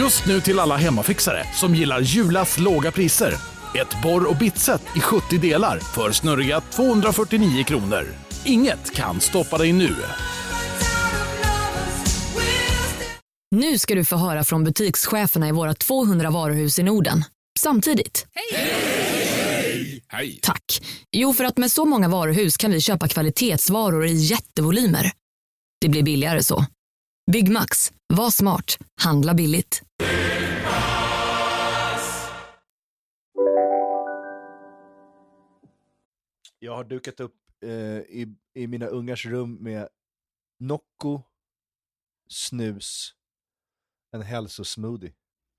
Just nu till alla hemmafixare som gillar Julas låga priser. Ett borr och bitset i 70 delar för snurriga 249 kronor. Inget kan stoppa dig nu. Nu ska du få höra från butikscheferna i våra 200 varuhus i Norden. Samtidigt. Hej! Tack. Jo, för att med så många varuhus kan vi köpa kvalitetsvaror i jättevolymer. Det blir billigare så. Byggmax. Var smart. Handla billigt. Jag har dukat upp eh, i, i mina ungars rum med Nocco, snus, en hälsosmoothie.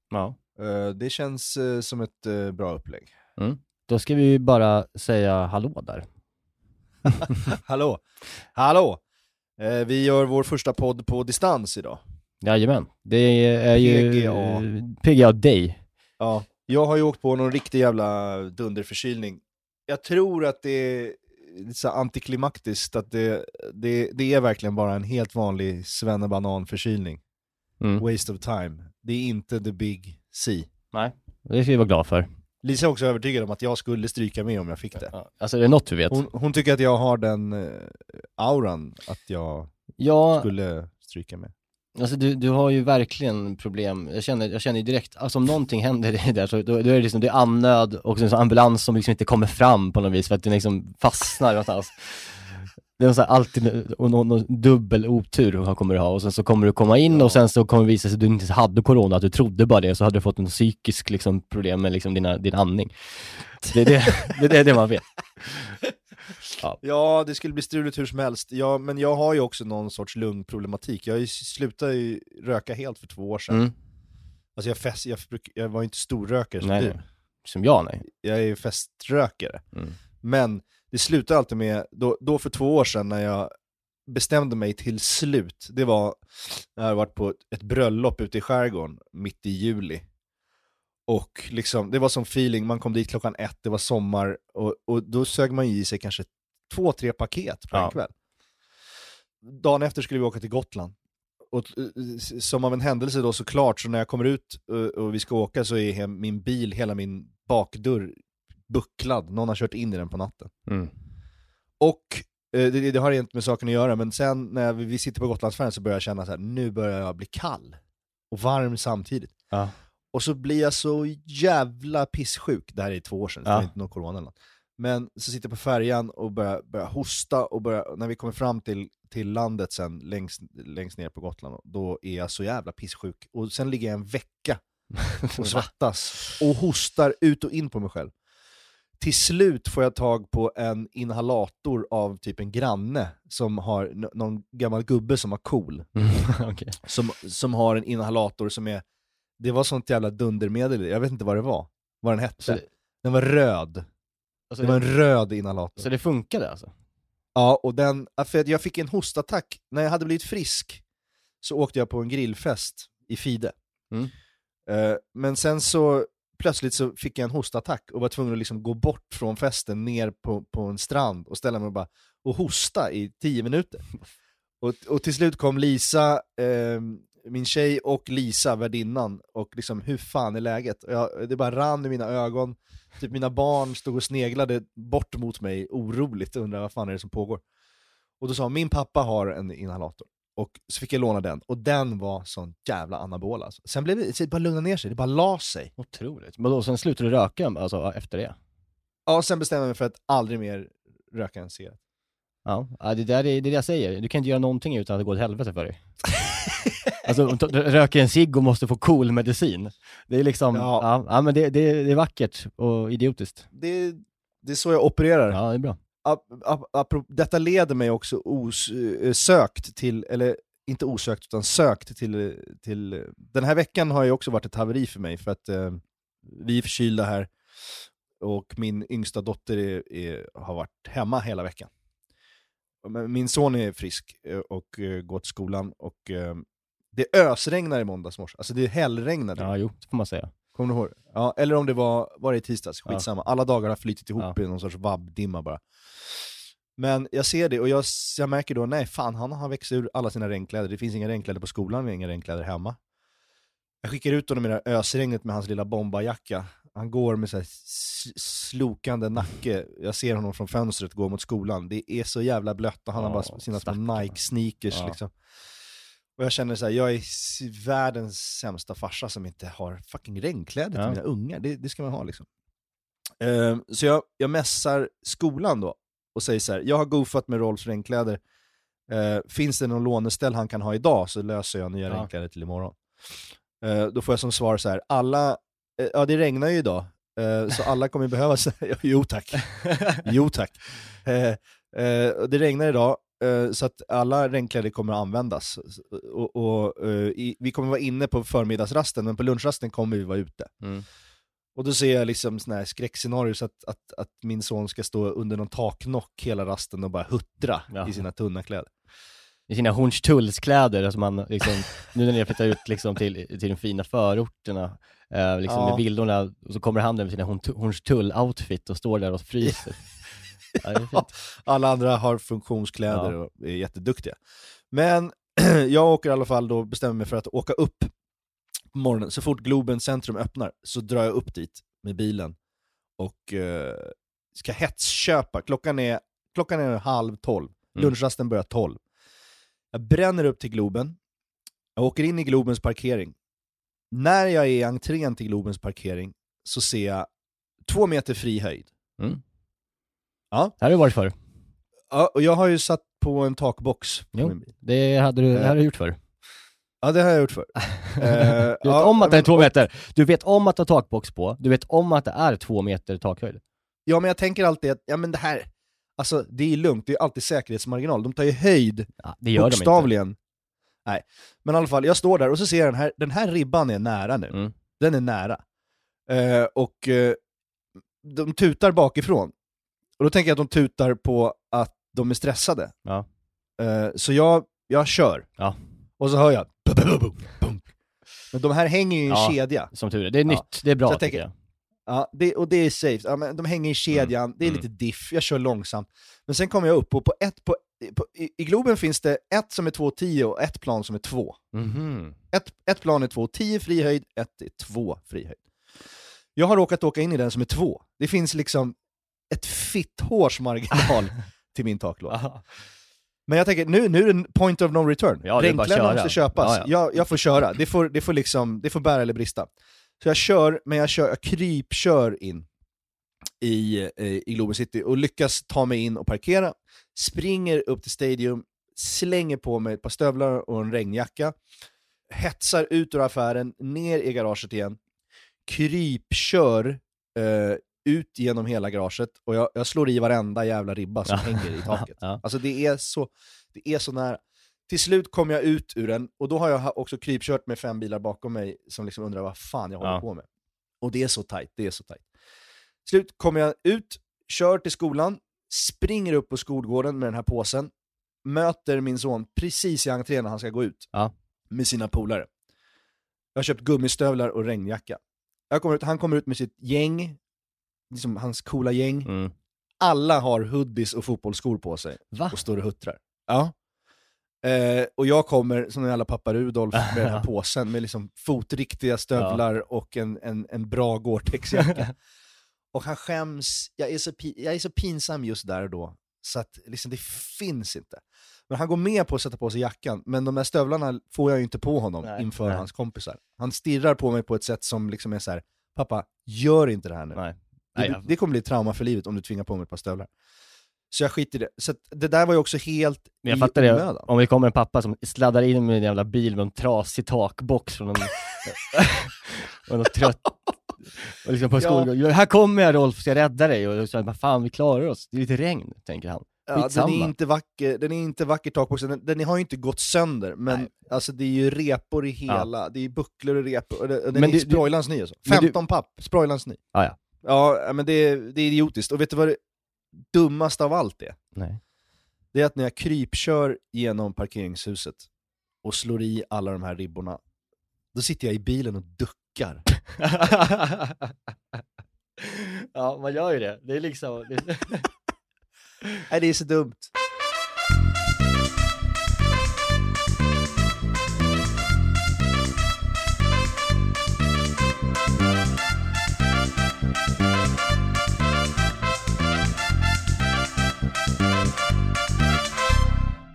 Ja. Eh, det känns eh, som ett eh, bra upplägg. Mm. Då ska vi bara säga hallå där. Hallå! Hallå! Eh, vi gör vår första podd på distans idag. Jajamän. Det är ju PGA. PGA Day. Ja, jag har ju åkt på någon riktig jävla dunderförkylning. Jag tror att det är så antiklimaktiskt, att det, det, det är verkligen bara en helt vanlig svennebananförkylning. Mm. Waste of time. Det är inte the big C. Nej, det ska vi vara glada för. Lisa är också övertygad om att jag skulle stryka med om jag fick det. Alltså är det något vi vet? Hon, hon tycker att jag har den eh, auran att jag Ja, skulle stryka med alltså du, du har ju verkligen problem. Jag känner, jag känner ju direkt, alltså om någonting händer dig där så då, då är det liksom, det är andnöd och så ambulans som liksom inte kommer fram på något vis för att den liksom fastnar någonstans. Det är så här alltid och någon, någon dubbel otur kommer du ha och sen så kommer du komma in Ja. och sen så kommer det visa sig att du inte hade corona, att du trodde bara det, så hade du fått en psykisk liksom, problem med liksom dina, din andning. Det är det, det, är det man vet. Ja, det skulle bli struligt hur som helst. Ja, men jag har ju också någon sorts lungproblematik. Jag slutade ju röka helt för två år sedan. Mm. Alltså jag, fest, jag, jag var ju inte storrökare som Nej, du. nej. Som jag, nej. Jag är ju feströkare. Mm. Men det slutade alltid med, då, då för två år sedan när jag bestämde mig till slut, det var när jag varit på ett, bröllop ute i skärgården mitt i juli. Och liksom, det var som feeling, man kom dit klockan ett, det var sommar, och, och då sög man i sig kanske två, tre paket på en Ja. kväll. Dagen efter skulle vi åka till Gotland. Och eh, som av en händelse då såklart, så när jag kommer ut eh, och vi ska åka så är min bil, hela min bakdörr bucklad, någon har kört in i den på natten. Mm. Och eh, det, det har inte med saken att göra, men sen när vi, vi sitter på Gotlandsfärjan så börjar jag känna så här: nu börjar jag bli kall och varm samtidigt. Ja. Och så blir jag så jävla pissjuk, det här är två år sedan, så det Ja. är inte någon corona eller något. Men så sitter jag på färjan och börjar, börjar hosta och börjar, när vi kommer fram till, till landet sen längst, längst ner på Gotland, då är jag så jävla pissjuk. Och sen ligger jag en vecka och svettas och hostar ut och in på mig själv. Till slut får jag tag på en inhalator av typ en granne som har någon gammal gubbe som var cool. Okej. Som, som har en inhalator som är, det var sånt jävla dundermedel, jag vet inte vad det var, vad den hette. Det- Den var röd. Alltså, Det var det, en röd inhalator. så det funkade alltså? Ja, och den, för jag fick en hostattack. När jag hade blivit frisk så åkte jag på en grillfest i Fide. Mm. Eh, men sen så plötsligt så fick jag en hostattack och var tvungen att liksom gå bort från festen ner på, på en strand och ställa mig och bara och hosta i tio minuter. Och, och till slut kom Lisa, eh, min tjej och Lisa, värdinnan, och liksom hur fan är läget? Jag, det bara rann i mina ögon, typ mina barn stod och sneglade bort mot mig oroligt och undrade vad fan är det som pågår. Och då sa hon, min pappa har en inhalator. Och så fick jag låna den, och den var sån jävla anabol alltså. Sen blev det, det bara lugna ner sig, det bara la sig. Otroligt. Men då, sen slutade du röka alltså, efter det? Ja, och sen bestämde jag mig för att aldrig mer röka en cigarett. Ja, det, där är, det är det jag säger. Du kan inte göra någonting utan att det går åt helvete för dig. alltså, röker en cigg och måste få cool medicin. Det är liksom, ja, ja, men det, det, det är vackert och idiotiskt. Det, det är så jag opererar. Ja, det är bra ap- ap- detta leder mig också osökt eh, till, eller inte osökt utan sökt till, till, den här veckan har ju också varit ett haveri för mig för att eh, vi är förkylda här och min yngsta dotter är, är, har varit hemma hela veckan. Min son är frisk eh, och eh, går till skolan och det ösregnar i måndags morse, alltså det hällregnade. Ja, jo, det får man säga. Kommer du ihåg? Ja, eller om det var, var det i tisdags, Ja. skitsamma. Alla dagar har flytit ihop i någon sorts vabbdimma bara. Men jag ser det och jag, jag märker då, nej fan han har växt ur alla sina regnkläder. Det finns inga regnkläder på skolan, vi har inga regnkläder hemma. Jag skickar ut honom i det här ösregnet med hans lilla bombarjacka. Han går med så här slokande nacke. Jag ser honom från fönstret gå mot skolan. Det är så jävla blött och han har Ja, bara sina små. Nike-sneakers Ja. liksom. Och jag känner så här, jag är världens sämsta farsa som inte har fucking regnkläder till Ja. mina ungar. Det, det ska man ha liksom. Ehm, så jag, jag mässar skolan då och säger så här, jag har goofat med Rolfs regnkläder. Eh, finns det någon låneställ han kan ha idag så löser jag nya Ja. regnkläder till imorgon. Eh, då får jag som svar så här, alla, eh, ja det regnar ju idag, så alla kommer behöva, så- jo tack, jo tack. Det regnar idag, så att alla regnkläder kommer att användas. Och, och, eh, i, vi kommer vara inne på förmiddagsrasten, men på lunchrasten kommer vi vara ute. Mm. Och då ser jag liksom såna här skräckscenarier att, att, att min son ska stå under någon taknock hela rasten och bara huttra Ja. i sina tunna kläder. I sina Hornstullskläder, alltså man liksom, nu när ni flyttar ut liksom till, till de fina förorterna, eh, liksom Ja. med villorna, och så kommer han där med sina Horn- Hornstull-outfit och står där och fryser. Ja. Alla andra har funktionskläder Ja. och är jätteduktiga. Men jag åker i alla fall då, bestämmer mig för att åka upp på morgonen. Så fort Globen centrum öppnar så drar jag upp dit med bilen och eh, ska hetsköpa. Klockan är, klockan är halv tolv, Mm. lunchrasten börjar tolv. Jag bränner upp till Globen, jag åker in i Globens parkering. När jag är i entrén till Globens parkering så ser jag två meter fri höjd. Mm. Ja. Här har du varit förr. Ja, och jag har ju satt på en takbox på Jo. min bil. Det hade du, det har du gjort förr. Ja, det har jag gjort förr. Eh, Du vet ja, om att det är men- två meter, du vet om att du har takbox på, du vet om att det är två meter takhöjd. Ja, men jag tänker alltid att, ja men det här, alltså det är lugnt, det är alltid säkerhetsmarginal. De tar ju höjd, Ja, det gör de inte. bokstavligen. Nej, men i alla fall, jag står där och så ser jag den här, den här ribban är nära nu. Mm. Den är nära. Eh, och eh, de tutar bakifrån. Och då tänker jag att de tutar på att de är stressade. Ja. Eh, så jag, jag kör. Ja. Och så hör jag... Men de här hänger ju i en Ja. kedja. Som tur är. Det är Ja. nytt, det är bra Så jag tycker tänker- jag. Ja, det, och det är safe. Ja, men de hänger i kedjan, det är Mm. lite diff, jag kör långsamt. Men sen kommer jag upp och på ett, på, på, i, i Globen finns det ett som är 2,10 och ett plan som är 2. Mhm. Ett, ett plan är 2,10 fri höjd, ett är 2 fri höjd. Jag har råkat åka in i den som är 2. Det finns liksom ett fitthårs marginal till min taklåda. Men jag tänker, nu, nu är det point of no return. Ja, köra. måste köpas. Ja, ja. Jag, jag får köra, det får, det, får liksom, det får bära eller brista. Så jag kör, men jag, kör, jag krypkör in i, eh, i Globen City och lyckas ta mig in och parkera. Springer upp till Stadium, slänger på mig ett par stövlar och en regnjacka. Hetsar ut ur affären, ner i garaget igen. Krypkör eh, ut genom hela garaget och jag, jag slår i varenda jävla ribba som hänger i taket. Alltså det är, så, det är så nära. Till slut kom jag ut ur den, och då har jag också krypkört med fem bilar bakom mig som liksom undrar vad fan jag håller på med. Och det är så tajt, det är så tajt. Till slut kommer jag ut, kör till skolan, springer upp på skolgården med den här påsen, möter min son precis i entrén när han ska gå ut Ja. med sina polare. Jag har köpt gummistövlar och regnjacka. Jag kommer ut, han kommer ut med sitt gäng, liksom hans coola gäng. Mm. Alla har hoodies och fotbollsskor på sig Va? och står och huttrar. Ja. Eh, och jag kommer som en jävla pappa Rudolf med den här påsen med liksom fotriktiga stövlar och en, en, en bra Gore-Tex-jacka. och han skäms, jag är, så jag är så pinsam just där och då, så att liksom, det finns inte. Men han går med på att sätta på sig jackan, men de där stövlarna får jag ju inte på honom Nej, inför nej. hans kompisar. Han stirrar på mig på ett sätt som liksom är så här: pappa, gör inte det här nu. Nej. Det, Nej, jag- det kommer bli ett trauma för livet om du tvingar på mig ett par stövlar. Så jag skiter i det. Så det där var ju också helt Men jag fattar det, onödan. om det kommer en pappa som sladdar in med en jävla bil med en trasig takbox från en... och något trött... Och liksom på Ja. skolgården, här kommer jag Rolf, ska jag rädda dig? Och så vad fan vi klarar oss, det är lite regn, tänker han. Ja, den, är inte vacker, den är inte vacker takboxen, den, den har ju inte gått sönder, men Nej. alltså det är ju repor i hela, det är ju bucklor och repor, och den Men är du- sproilans ny alltså. men du- 15 papp, sproilans ny. Ah, ja. Ja, men det är, det är idiotiskt. Och vet du vad det dummaste av allt är? Nej. Det är att när jag krypkör genom parkeringshuset och slår i alla de här ribborna, då sitter jag i bilen och duckar. ja, man gör ju det. Det är liksom... Nej, det är så dumt.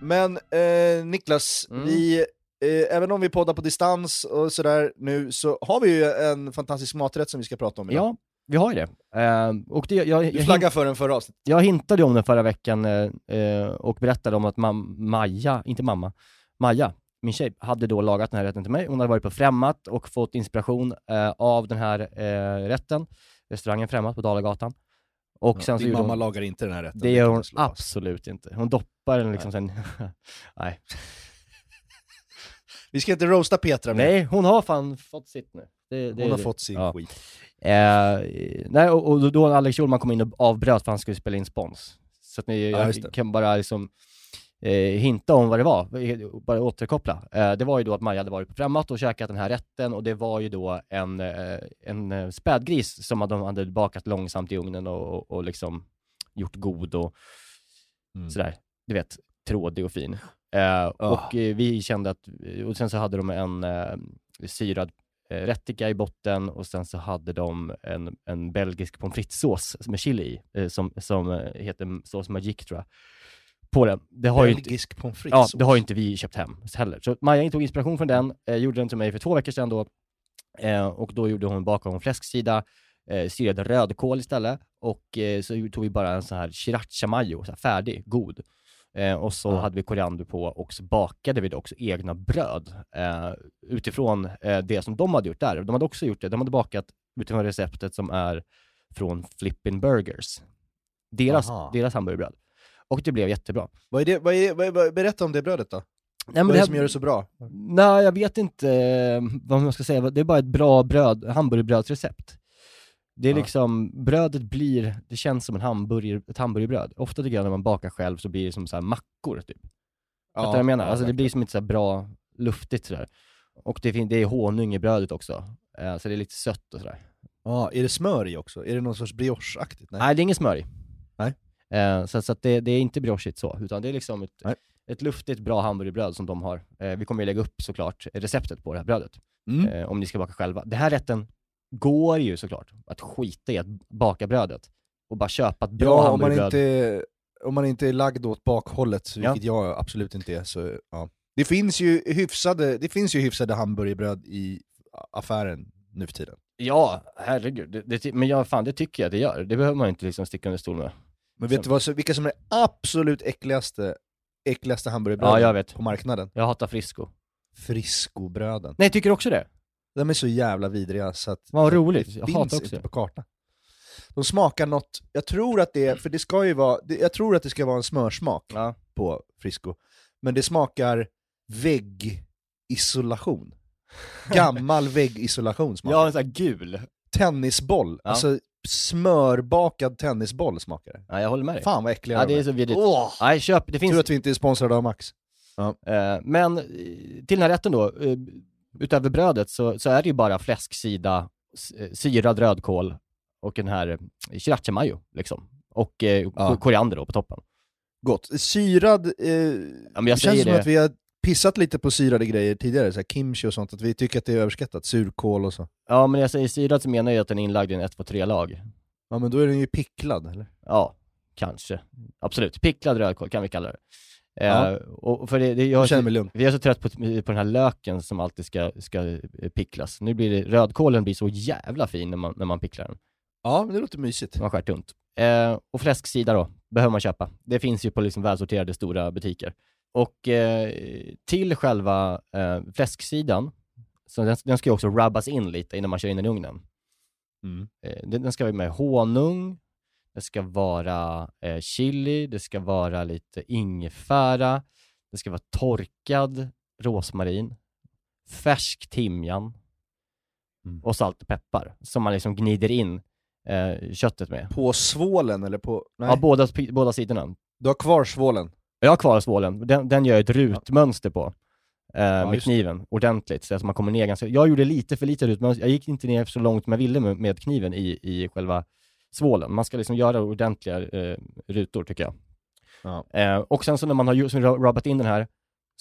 Men eh, Niklas, mm. vi, eh, även om vi poddar på distans och sådär nu så har vi ju en fantastisk maträtt som vi ska prata om idag. Ja, vi har ju det. Eh, och det jag, du flaggade för den förra avsnittet. Jag hintade om den förra veckan eh, eh, och berättade om att Maja, inte mamma, Maja, min tjej, hade då lagat den här rätten till mig. Hon hade varit på Främmat och fått inspiration eh, av den här rätten restaurangen Främmat på Dalagatan. Och sen så Din mamma hon, lagar inte den här rätten. det gör hon absolut inte. Hon doppar den liksom sen, nej. Vi ska inte roasta Petra nu. Nej, hon har fan fått sitt nu. Det, det, Hon har det. fått sin Ja. skit. Eh, nej, och, och då Alex Schulman kom in och avbröt för han skulle spela in spons. Så att ni Ja, kan bara liksom eh, hinta om vad det var, eh, bara återkoppla. Eh, det var ju då att Maja hade varit på Främmat och käkat den här rätten och det var ju då en, eh, en eh, spädgris som de hade bakat långsamt i ugnen och, och, och liksom gjort god och Mm. sådär, du vet, trådig och fin. Eh, Och eh, vi kände att, och sen så hade de en syrad rättika i botten och sen så hade de en, en belgisk pommes frites-sås med chili i, som, som heter sås Magique tror jag, på den. Det har ju inte, Belgisk pommes frites. ja, det har ju inte vi köpt hem heller. Så Maja tog inspiration från den, eh, gjorde den till mig för två veckor sedan då, eh, och då gjorde hon bakom fläsksida, eh, syrade rödkål istället, och eh, så tog vi bara en sån här sriracha mayo, så här färdig, god. Eh, och så Ja. hade vi koriander på och så bakade vi då också egna bröd eh, utifrån eh, det som de hade gjort där. De hade också gjort det, de hade bakat utifrån receptet som är från Flippin' Burgers. Deras, Aha. deras hamburgerbröd. Och det blev jättebra. Vad är det, vad är, vad är, vad, berätta om det brödet då. Nej, vad är det som gör det så bra? Nej, jag vet inte eh, vad man ska säga. Det är bara ett bra bröd, hamburgerbrödsrecept. Det är Ja. liksom, brödet blir, det känns som en hamburger, ett hamburgerbröd. Ofta tycker jag när man bakar själv så blir det som så här mackor typ. Fattar du vad jag menar? alltså det blir som inte så bra, luftigt sådär. Och det, det är honung i brödet också. Eh, så det är lite sött och sådär. Ja, är det smör i också? Är det någon sorts brioche-aktigt? Nej, det är inget smör i. Nej. Eh, så så att det, det är inte briochigt så, utan det är liksom ett, Nej. ett luftigt, bra hamburgerbröd som de har. Eh, vi kommer ju lägga upp såklart receptet på det här brödet. Mm. eh, om ni ska baka själva. Den här rätten går ju såklart att skita i att baka brödet och bara köpa ett bra Ja, om man, hamburgerbröd. inte, om man inte är lagd åt bakhållet, vilket jag absolut inte är, så ja. Det finns ju hyfsade, det finns ju hyfsade hamburgerbröd i affären nu för tiden. Ja, herregud. Det, det, men ja, fan det tycker jag det gör. Det behöver man inte liksom sticka under stol med. Men vet du vad, så- vilka som är absolut äckligaste, äckligaste hamburgerbröden Ja, jag vet. på marknaden? Jag hatar Frisco. Friscobröden. Nej, tycker du också det? De är så jävla vidriga så att Vad roligt. det Jag finns hatar också inte det. på kartan. De smakar något, jag tror att det är, för det ska ju vara, det, jag tror att det ska vara en smörsmak Ja. på Frisco. Men det smakar väggisolation. Gammal väggisolation smakar har en sån här gul. Tennisboll, Ja. alltså smörbakad tennisboll smakar det. Ja, jag håller med dig. Fan vad äckliga Ja, de det är så vidrigt. Åh! Nej, köp. Det finns... Tur att vi inte är sponsrade av Max. Eh, men eh, till den här rätten då, eh, utöver brödet så, så är det ju bara fläsksida, s- eh, syrad rödkål och den här eh, sriracha mayo liksom. Och eh, Ja. koriander då på toppen. Gott. Syrad, eh, Ja, men det känns som det. att vi har pissat lite på syrade grejer tidigare, så kimchi och sånt, att vi tycker att det är överskattat, surkål och så. Ja, men jag säger syrad så menar jag att den är inlagd i en 1, 2, 3-lag. Ja men då är den ju picklad, eller? Ja, kanske. Absolut. Picklad rödkål kan vi kalla det. Eh, Ja. och för det, det, jag, Jag känner mig lugn. vi är så trött på, på den här löken som alltid ska, ska eh, picklas. Nu blir det, rödkålen blir så jävla fin när man, när man picklar den. Ja, men det låter mysigt. Man skär tunt. Eh, och fläsksida då, behöver man köpa. Det finns ju på liksom välsorterade stora butiker. Och eh, till själva eh, fläsksidan, så den, den ska ju också rubbas in lite innan man kör in den i ugnen. Mm. Eh, den, den ska vara med honung, det ska vara eh, chili, det ska vara lite ingefära, det ska vara torkad rosmarin, färsk timjan Mm. och salt och peppar som man liksom gnider in eh, köttet med. På svålen eller på... Nej, Ja, båda, båda sidorna. du har kvar svålen. Jag har kvar svålen, den, den gör jag ett rutmönster på. Eh, med just det. kniven, ordentligt, så att man kommer ner ganska... Jag gjorde lite för lite rutmönster, jag gick inte ner så långt som jag ville med, med kniven i, i själva svålen. Man ska liksom göra ordentliga eh, rutor tycker jag. Ja. Eh, och sen så när man har så rubbat in den här,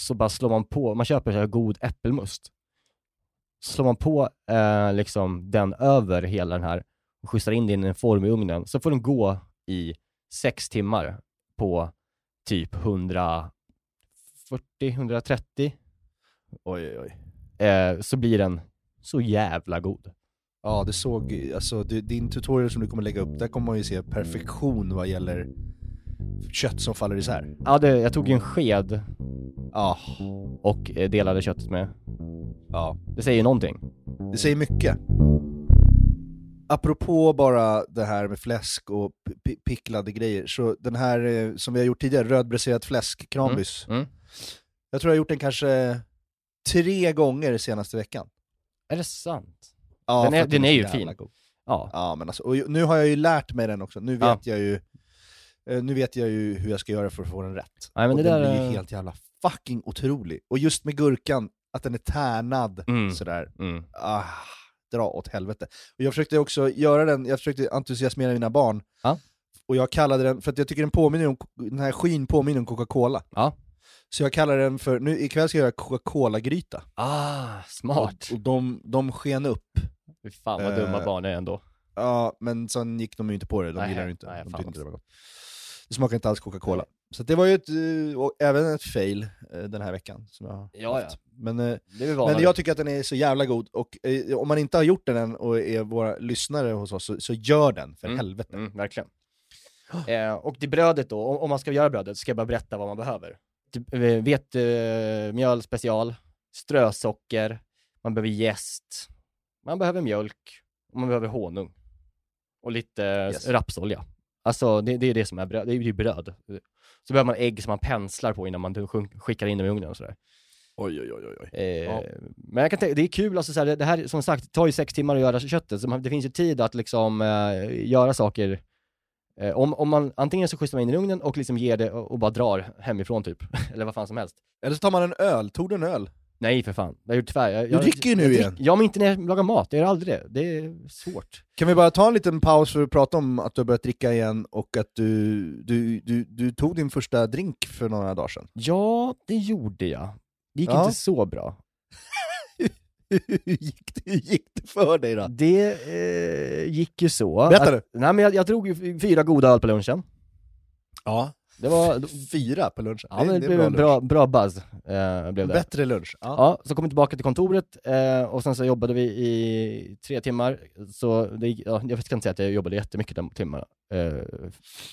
så bara slår man på, man köper så här god äppelmust. Slår man på eh, liksom den över hela den här och skjutsar in den i en form i ugnen, så får den gå i sex timmar på typ 140-130 Oj, oj, oj. eh, så blir den så jävla god. Ja, det såg, alltså din tutorial som du kommer lägga upp, där kommer man ju se perfektion vad gäller kött som faller isär. Ja, det, jag tog ju en sked Ja, och eh, delade köttet med. ja. Det säger någonting. Det säger mycket. Apropå bara det här med fläsk och pi- picklade grejer, så den här eh, som vi har gjort tidigare, rödbräserat fläsk, kranbys. Mm. Jag tror jag har gjort den kanske tre gånger senaste veckan. Är det sant? Ja, Den är- den är ju fin. god. Ja. Ja, men alltså, och nu har jag ju lärt mig den också. Nu vet Ja. jag ju eh, nu vet jag ju hur jag ska göra för att få den rätt. Nej, men och det den där blir ju helt jävla fucking otrolig. Och just med gurkan, att den är tärnad Mm. sådär. Mm. Ah, dra åt helvete. Och jag försökte också göra den, jag försökte entusiasmera mina barn. Ja. Och jag kallade den, för att jag tycker den påminner om, den här skyn påminner om Coca-Cola. Ja. Så jag kallar den för, nu ikväll ska jag göra Coca-Cola-gryta. Ah, smart. Och, och de, de sken upp. Fy fan vad dumma Eh, barn är ändå. Ja, men sen gick de ju inte på det, de Nej, gillar det inte. nej, de tyckte inte det var gott. Det smakar inte alls Coca-Cola. Så det var ju ett, eh, och även ett fail eh, den här veckan. Som jag har Ja, haft. Men, eh, men jag tycker att den är så jävla god, och eh, om man inte har gjort den än och är våra lyssnare hos oss, så, så gör den, för Mm. helvete. Mm, verkligen. Eh, och det brödet då, om, om man ska göra brödet, ska jag bara berätta vad man behöver. Typ, eh, Vetemjöl special, strösocker, man behöver jäst, man behöver mjölk, och man behöver honung. Och lite Yes. rapsolja. Alltså det, det är det som är bröd, det är ju bröd. Så behöver man ägg som man penslar på innan man skickar in dem i ugnen och sådär. Oj, oj, oj, oj. Eh, Ja. Men jag kan tänka, det är kul, alltså, så här, det, det här som sagt tar ju sex timmar att göra köttet, så man, det finns ju tid att liksom eh, göra saker eh, om, om man, antingen så skjutsar man in i ugnen och liksom ger det och, och bara drar hemifrån typ, eller vad fan som helst. Eller så tar man en öl, tog du en öl? Nej för fan, jag har gjort tvär. Jag, Du dricker ju nu jag, drick- igen. Ja men inte när jag lagar mat, jag gör aldrig det. Det är svårt. Kan vi bara ta en liten paus för att prata om att du har börjat dricka igen och att du, du, du, du tog din första drink för några dagar sedan? Ja, det gjorde jag. Det gick Ja. inte så bra. hur, gick det, hur gick det för dig då? Det eh, gick ju så. Berätta att, Nej men jag, jag drog ju fyra goda öl på lunchen. Ja. Det var, Fyra på lunchen? Ja, men det, blev är en bra, bra buzz. Eh, blev det. Bättre lunch? Ja. Ja, så kom vi tillbaka till kontoret eh, och sen så jobbade vi i tre timmar. Så det, ja, jag ska inte säga att jag jobbade jättemycket de timmarna eh,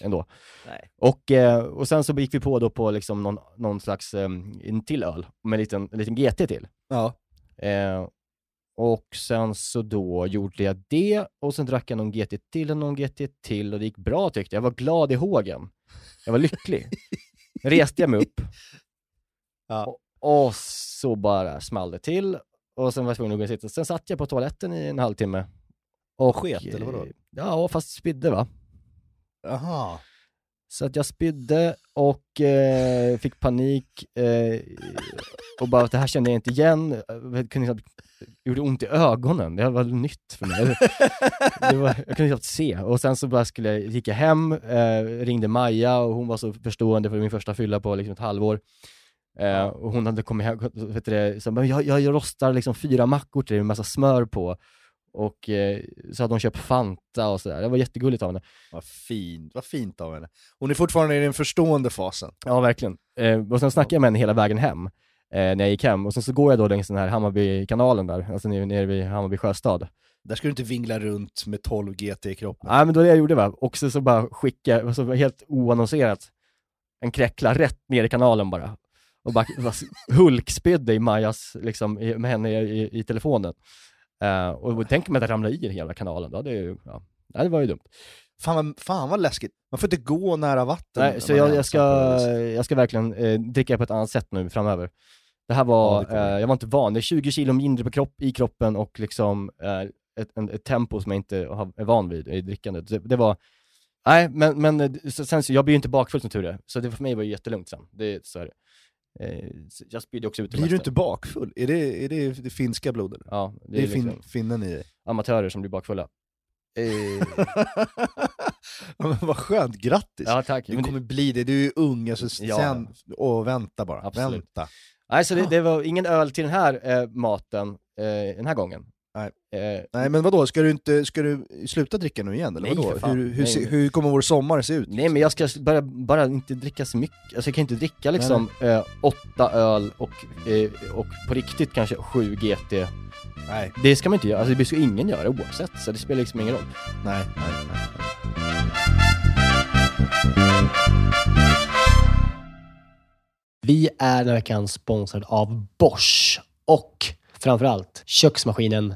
ändå. Nej. Och, eh, och sen så gick vi på då på liksom någon, någon slags eh, en till öl med en liten, en liten GT till. Ja. Eh, och sen så då gjorde jag det och sen drack jag någon GT till och någon GT till och det gick bra tyckte jag. Jag var glad i hågen. Jag var lycklig. Reste jag mig upp Ja. och, och så bara small det till och sen var jag tvungen att gå och sitta. Sen satt jag på toaletten i en halvtimme. Och Sket, eller vadå? eh, Ja, fast spydde va. Jaha. Så att jag spydde och eh, fick panik eh, och bara det här kände jag inte igen. Jag kunde knappt, det gjorde ont i ögonen, det var nytt för mig. Det var, jag kunde knappt se. Och sen så bara skulle jag, gick jag hem, eh, ringde Maja och hon var så förstående för min första fylla på liksom ett halvår. Eh, och hon hade kommit hem, vet du det, så bara, jag, jag rostar liksom fyra mackor till dig med massa smör på. Och eh, så hade hon köpt Fanta och sådär. Det var jättegulligt av henne. Vad fint, vad fint av henne. Hon är fortfarande i den förstående fasen. Ja, verkligen. Eh, och sen snackade jag med henne hela vägen hem, eh, när jag gick hem. Och sen så går jag då längs den här Hammarbykanalen där, alltså nere, vid Hammarby sjöstad. Där ska du inte vingla runt med 12 GT i kroppen. Nej, men då det jag gjorde va, och så, så bara skickade, alltså helt oannonserat, en kräckla rätt ner i kanalen bara. Och bara, bara hulkspydde i Majas, liksom, i, med henne i, i, i telefonen. Eh, och tänk mig att jag ramlade i hela kanalen, då hade ju, ja, Nej, det var ju dumt. Fan vad, fan vad läskigt. Man får inte gå nära vatten. Nej, så jag, jag, ska, jag ska verkligen eh, dricka på ett annat sätt nu framöver. Det här var, Ja, det eh, jag var inte van, det är 20 kilo mindre på kropp, i kroppen och liksom eh, ett, en, ett tempo som jag inte är van vid i drickandet. Det, det var, nej men, men så, sen så, jag blir ju inte bakfull som tur är, så det för mig var det jättelugnt sen. Det, så är det. Eh, jag spydde också ut Blir du inte bakfull? Är det, är det, det finska blodet? Ja, det Det är, är fin, liksom finnen i dig. amatörer som blir bakfulla. Eh, ja, men vad skönt, grattis! ja tack. Du kommer bli det, du är ung, alltså, Ja. sen, åh vänta bara, Absolut. vänta. Nej, så det, det var ingen öl till den här eh, maten eh, den här gången. Nej. Eh, Nej men vadå, ska du, inte, ska du sluta dricka nu igen eller Nej, vadå? för fan. Hur, hur, Nej, se, nej. hur kommer vår sommar se ut? Nej men jag ska bara, bara inte dricka så mycket, alltså jag kan inte dricka liksom eh, åtta öl och, eh, och på riktigt kanske sju GT Nej, Det ska man inte göra, alltså det ska ingen göra oavsett, så det spelar liksom ingen roll nej, nej. nej. Vi är den här veckan sponsrade av Bosch och framförallt köksmaskinen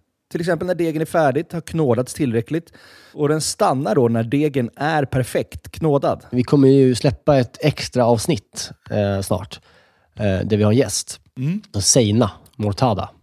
till exempel när degen är färdigt, har knådats tillräckligt. Och den stannar då när degen är perfekt knådad. Vi kommer ju släppa ett extra avsnitt eh, snart, eh, där vi har en gäst. Mm. Seina Mortada.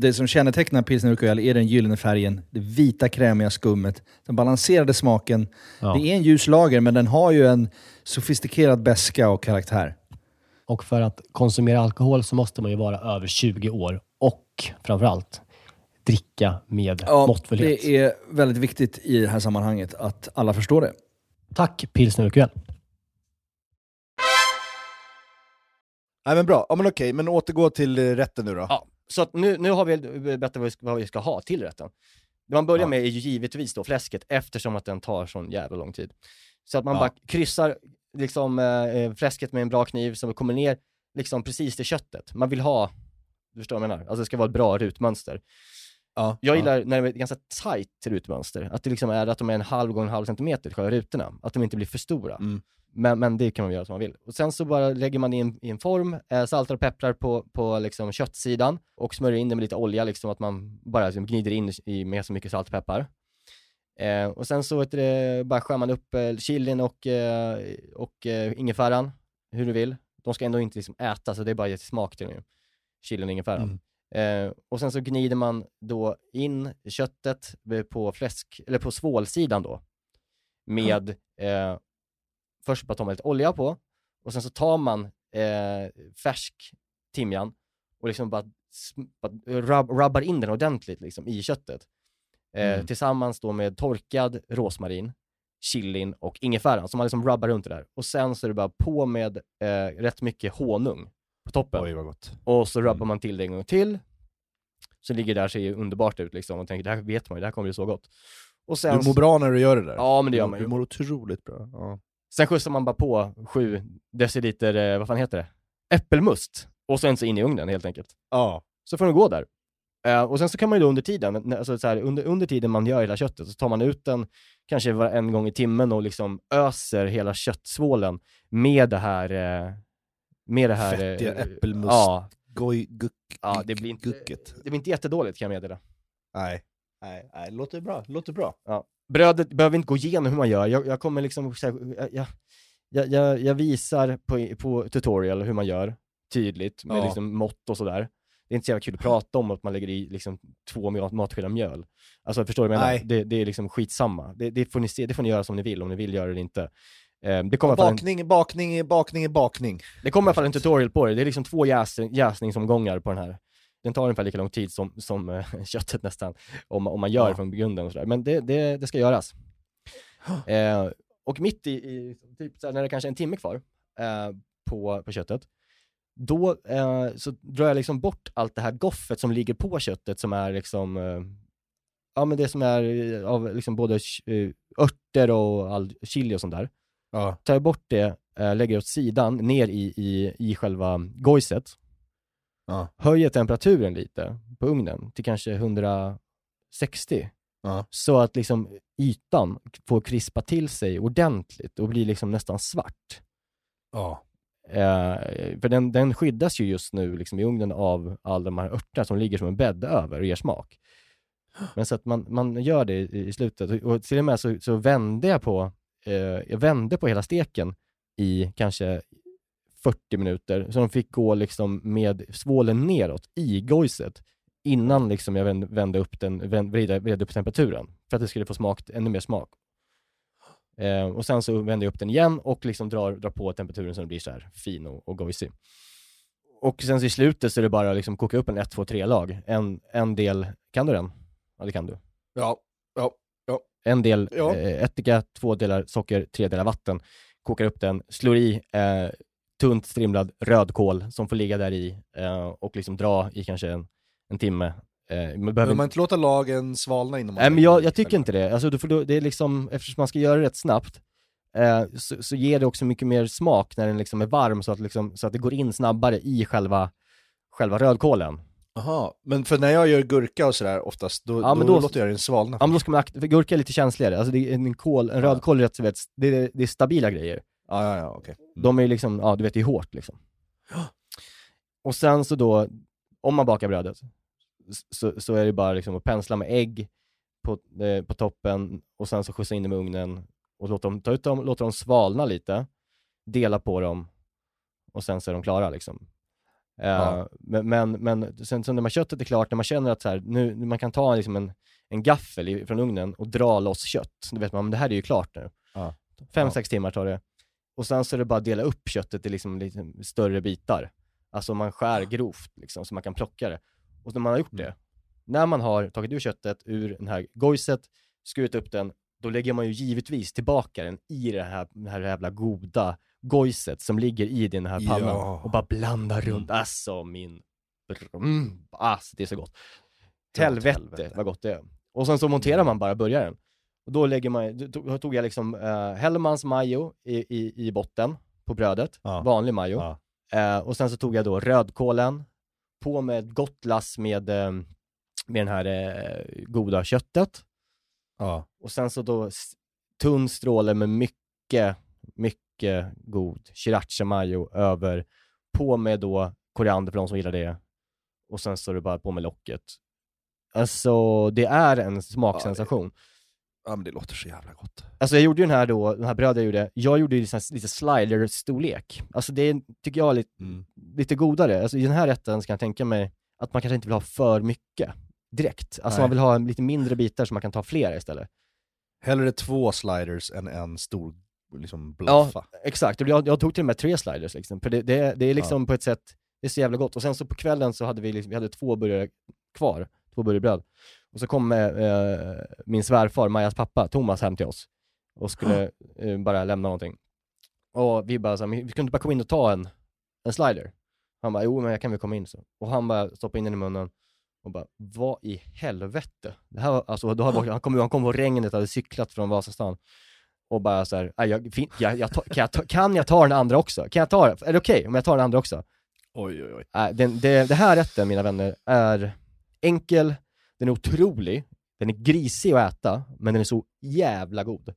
Det som kännetecknar pilsner Urquell är den gyllene färgen, det vita krämiga skummet, den balanserade smaken. Ja. Det är en ljus lager, men den har ju en sofistikerad beska och karaktär. Och för att konsumera alkohol så måste man ju vara över 20 år och framförallt dricka med måttfullhet. det är väldigt viktigt i det här sammanhanget att alla förstår det. Tack pilsner Urquell. Nej men bra, ja men okej, men återgå till eh, rätten nu då. Ja, så att nu, nu har vi berättat vad vi, ska, vad vi ska ha till rätten. Det man börjar Ja. med är ju givetvis då fläsket eftersom att den tar sån jävla lång tid. Så att man Ja. bara kryssar liksom eh, fläsket med en bra kniv som kommer ner liksom precis till köttet. Man vill ha, du förstår vad jag menar? Alltså det ska vara ett bra rutmönster. Ja, Jag ja. gillar när det är ganska tight rutmönster, att det liksom är att de är en halv gånger en halv centimeter, själva rutorna. Att de inte blir för stora. Mm. Men, men det kan man göra som man vill. Och sen så bara lägger man in i en form, eh, saltar och pepprar på, på liksom köttsidan och smörjer in det med lite olja, liksom att man bara liksom gnider in i med så mycket salt och peppar. Eh, och sen så det, bara skär man upp eh, chilin och, eh, och eh, ingefäran, hur du vill. De ska ändå inte liksom äta, så det är bara att ge smak till dem. Chilin och ingefäran. Eh, och sen så gnider man då in köttet på fläsk, eller på svålsidan då. Med, eh, först bara tar man lite olja på, och sen så tar man eh, färsk timjan och liksom bara, bara rub, rubbar in den ordentligt liksom i köttet. Eh, Mm. Tillsammans då med torkad rosmarin, chilin och ingefäran. Så man liksom rubbar runt det där. Och sen så är det bara på med eh, rätt mycket honung på toppen. Oj vad gott. Och så rubbar Mm. man till det en gång till. Så ligger det där, ser ju underbart ut liksom. Och tänker, det här vet man ju, det här kommer bli så gott. Och sen, Du mår bra när du gör det där. Ja, men det gör man Du ju. mår otroligt bra. Ja. Sen skjutsar man bara på sju deciliter, eh, vad fan heter det? Äppelmust. Och sen så in i ugnen helt enkelt. ja. Så får den gå där. Eh, och sen så kan man ju då under tiden, alltså så här, under, under tiden man gör hela köttet, så tar man ut den kanske en gång i timmen och liksom öser hela köttsvålen med det här, eh, med det här... Fettiga äppelmust. Ja, Goj, guck, ja det, blir inte, gucket. det blir inte jättedåligt kan jag meddela. Nej. Nej, nej, låter bra. Låter bra. Brödet behöver inte gå igenom hur man gör, jag, jag kommer liksom, jag, jag, jag, visar på, på tutorial hur man gör, tydligt, med Ja. liksom mått och sådär. Det är inte så jävla kul att prata om att man lägger i liksom två mat- matskedar mjöl. Alltså förstår du vad jag menar? Det, det är liksom skitsamma. Det, det, får ni se, det får ni göra som ni vill, om ni vill göra det eller inte. Eh, det kommer fall en, Bakning, bakning, bakning, bakning. det kommer i alla fall en tutorial på det, det är liksom två jäs, jäsningsomgångar på den här. Den tar ungefär lika lång tid som, som eh, köttet nästan, om, om man gör Ja. det från grunden och sådär. Men det, det, det ska göras. Eh, och mitt i, i typ när det kanske är en timme kvar eh, på, på köttet, då eh, så drar jag liksom bort allt det här goffet som ligger på köttet som är liksom, eh, ja men det som är eh, av liksom både örter och all chili och sånt där. Ja. Tar jag bort det, lägger åt sidan, ner i, i, i själva gojset, Ja. höjer temperaturen lite på ugnen till kanske 160 Ja. så att liksom ytan får krispa till sig ordentligt och blir liksom nästan svart. Ja. Eh, för den, den skyddas ju just nu liksom i ugnen av alla de här örterna som ligger som en bädd över och ger smak. Men så att man, man gör det i, i slutet och, till och med så, så vände jag på, eh, jag vände på hela steken i kanske 40 minuter, så de fick gå liksom med svålen neråt i gojset innan liksom jag vände, vände upp den, vände, vred, vred upp temperaturen för att det skulle få smak, ännu mer smak. Eh, och sen så vänder jag upp den igen och liksom drar, drar på temperaturen så den blir så här fin och, och gojsig. Och sen så i slutet så är det bara liksom koka upp en 1, 2, 3 lag. En, en del, kan du den? Ja det kan du. Ja. En del Ja. eh, ättika, två delar socker, tre delar vatten. Kokar upp den, slår i eh, tunt strimlad rödkål som får ligga där i eh, och liksom dra i kanske en, en timme. Eh, man behöver Behöver man inte låta lagen svalna innan man Nej men jag, jag tycker inte det. Alltså, du det är liksom, eftersom man ska göra det rätt snabbt, eh, så, så ger det också mycket mer smak när den liksom är varm så att, liksom, så att det går in snabbare i själva, själva rödkålen. Jaha, men för när jag gör gurka och sådär oftast, då, Ja, men då, då- låter jag den svalna. Ja men då ska man akta, för gurka är lite känsligare, alltså det en, kål, en rödkål är rätt det är, det är stabila grejer. Ja, ja, ja, okej. Mm. De är ju liksom, ja du vet det är hårt liksom. Och sen så då, om man bakar brödet, så, så är det bara liksom att pensla med ägg på, eh, på toppen och sen så skjutsa in dem i ugnen och låta dem, ta ut dem, låta dem svalna lite, dela på dem och sen så är de klara liksom. Eh, Ja. Men, men, men sen så när man köttet är klart, när man känner att så här, nu, man kan ta liksom en, en gaffel i, från ugnen och dra loss kött, då vet man, men det här är ju klart nu. Ja. Fem, Ja. sex timmar tar det. Och sen så är det bara att dela upp köttet i liksom lite större bitar. Alltså man skär grovt liksom, så man kan plocka det. Och när man har gjort Mm. det, när man har tagit ur köttet ur den här gojset, skurit upp den, då lägger man ju givetvis tillbaka den i det här, det här jävla goda gojset som ligger i den här pannan Ja. och bara blandar runt. Mm. Alltså min... Mm, alltså det är så gott. Helvete, helvete. vad gott det är. Och sen så monterar man bara burgaren. Och då lägger man, då tog- jag liksom uh, Hellmans majo i, i, i botten på brödet, Ja. vanlig majo. Ja. Eh, och sen så tog jag då rödkålen, på med ett gott lass med, eh, med den här eh, goda köttet. Ja. Och sen så då tunn stråle med mycket, mycket god sriracha mayo över. På med då koriander för de som gillar det. Och sen så är det bara på med locket. Alltså det är en smaksensation. ja, men det låter så jävla gott. Alltså jag gjorde ju den här då, den här brödet jag gjorde, jag gjorde ju här lite slider-storlek. Alltså det är, tycker jag är lite, Mm. lite godare. Alltså i den här rätten ska jag tänka mig att man kanske inte vill ha för mycket direkt. Alltså Nej. man vill ha lite mindre bitar så man kan ta flera istället. Hellre två sliders än en stor liksom blaffa. Exakt, och jag, jag tog till och med tre sliders liksom, för det, det, det är liksom på ett sätt, det är så jävla gott. Och sen så på kvällen så hade vi, liksom, vi hade två burgare kvar, två burgerbröd. Och så kom eh, eh, min svärfar, Majas pappa, Thomas, hem till oss och skulle eh, bara lämna någonting. Och vi bara så här, "Men vi kunde bara komma in och ta en, en slider. Han bara, jo men jag kan väl komma in så. Och han bara stoppade in den i munnen och bara, vad i helvete? Det här var, alltså, då hade, han kom han kom på regnet, hade cyklat från Vasastan och bara så här, "Aj, jag, fin, jag, jag, kan, jag ta, kan jag ta den andra också? Kan jag ta den? Är det okej om jag tar den andra också? Oj, oj, oj. Äh, den, det, det här rätten, mina vänner, är enkel, den är otrolig, den är grisig att äta, men den är så jävla god.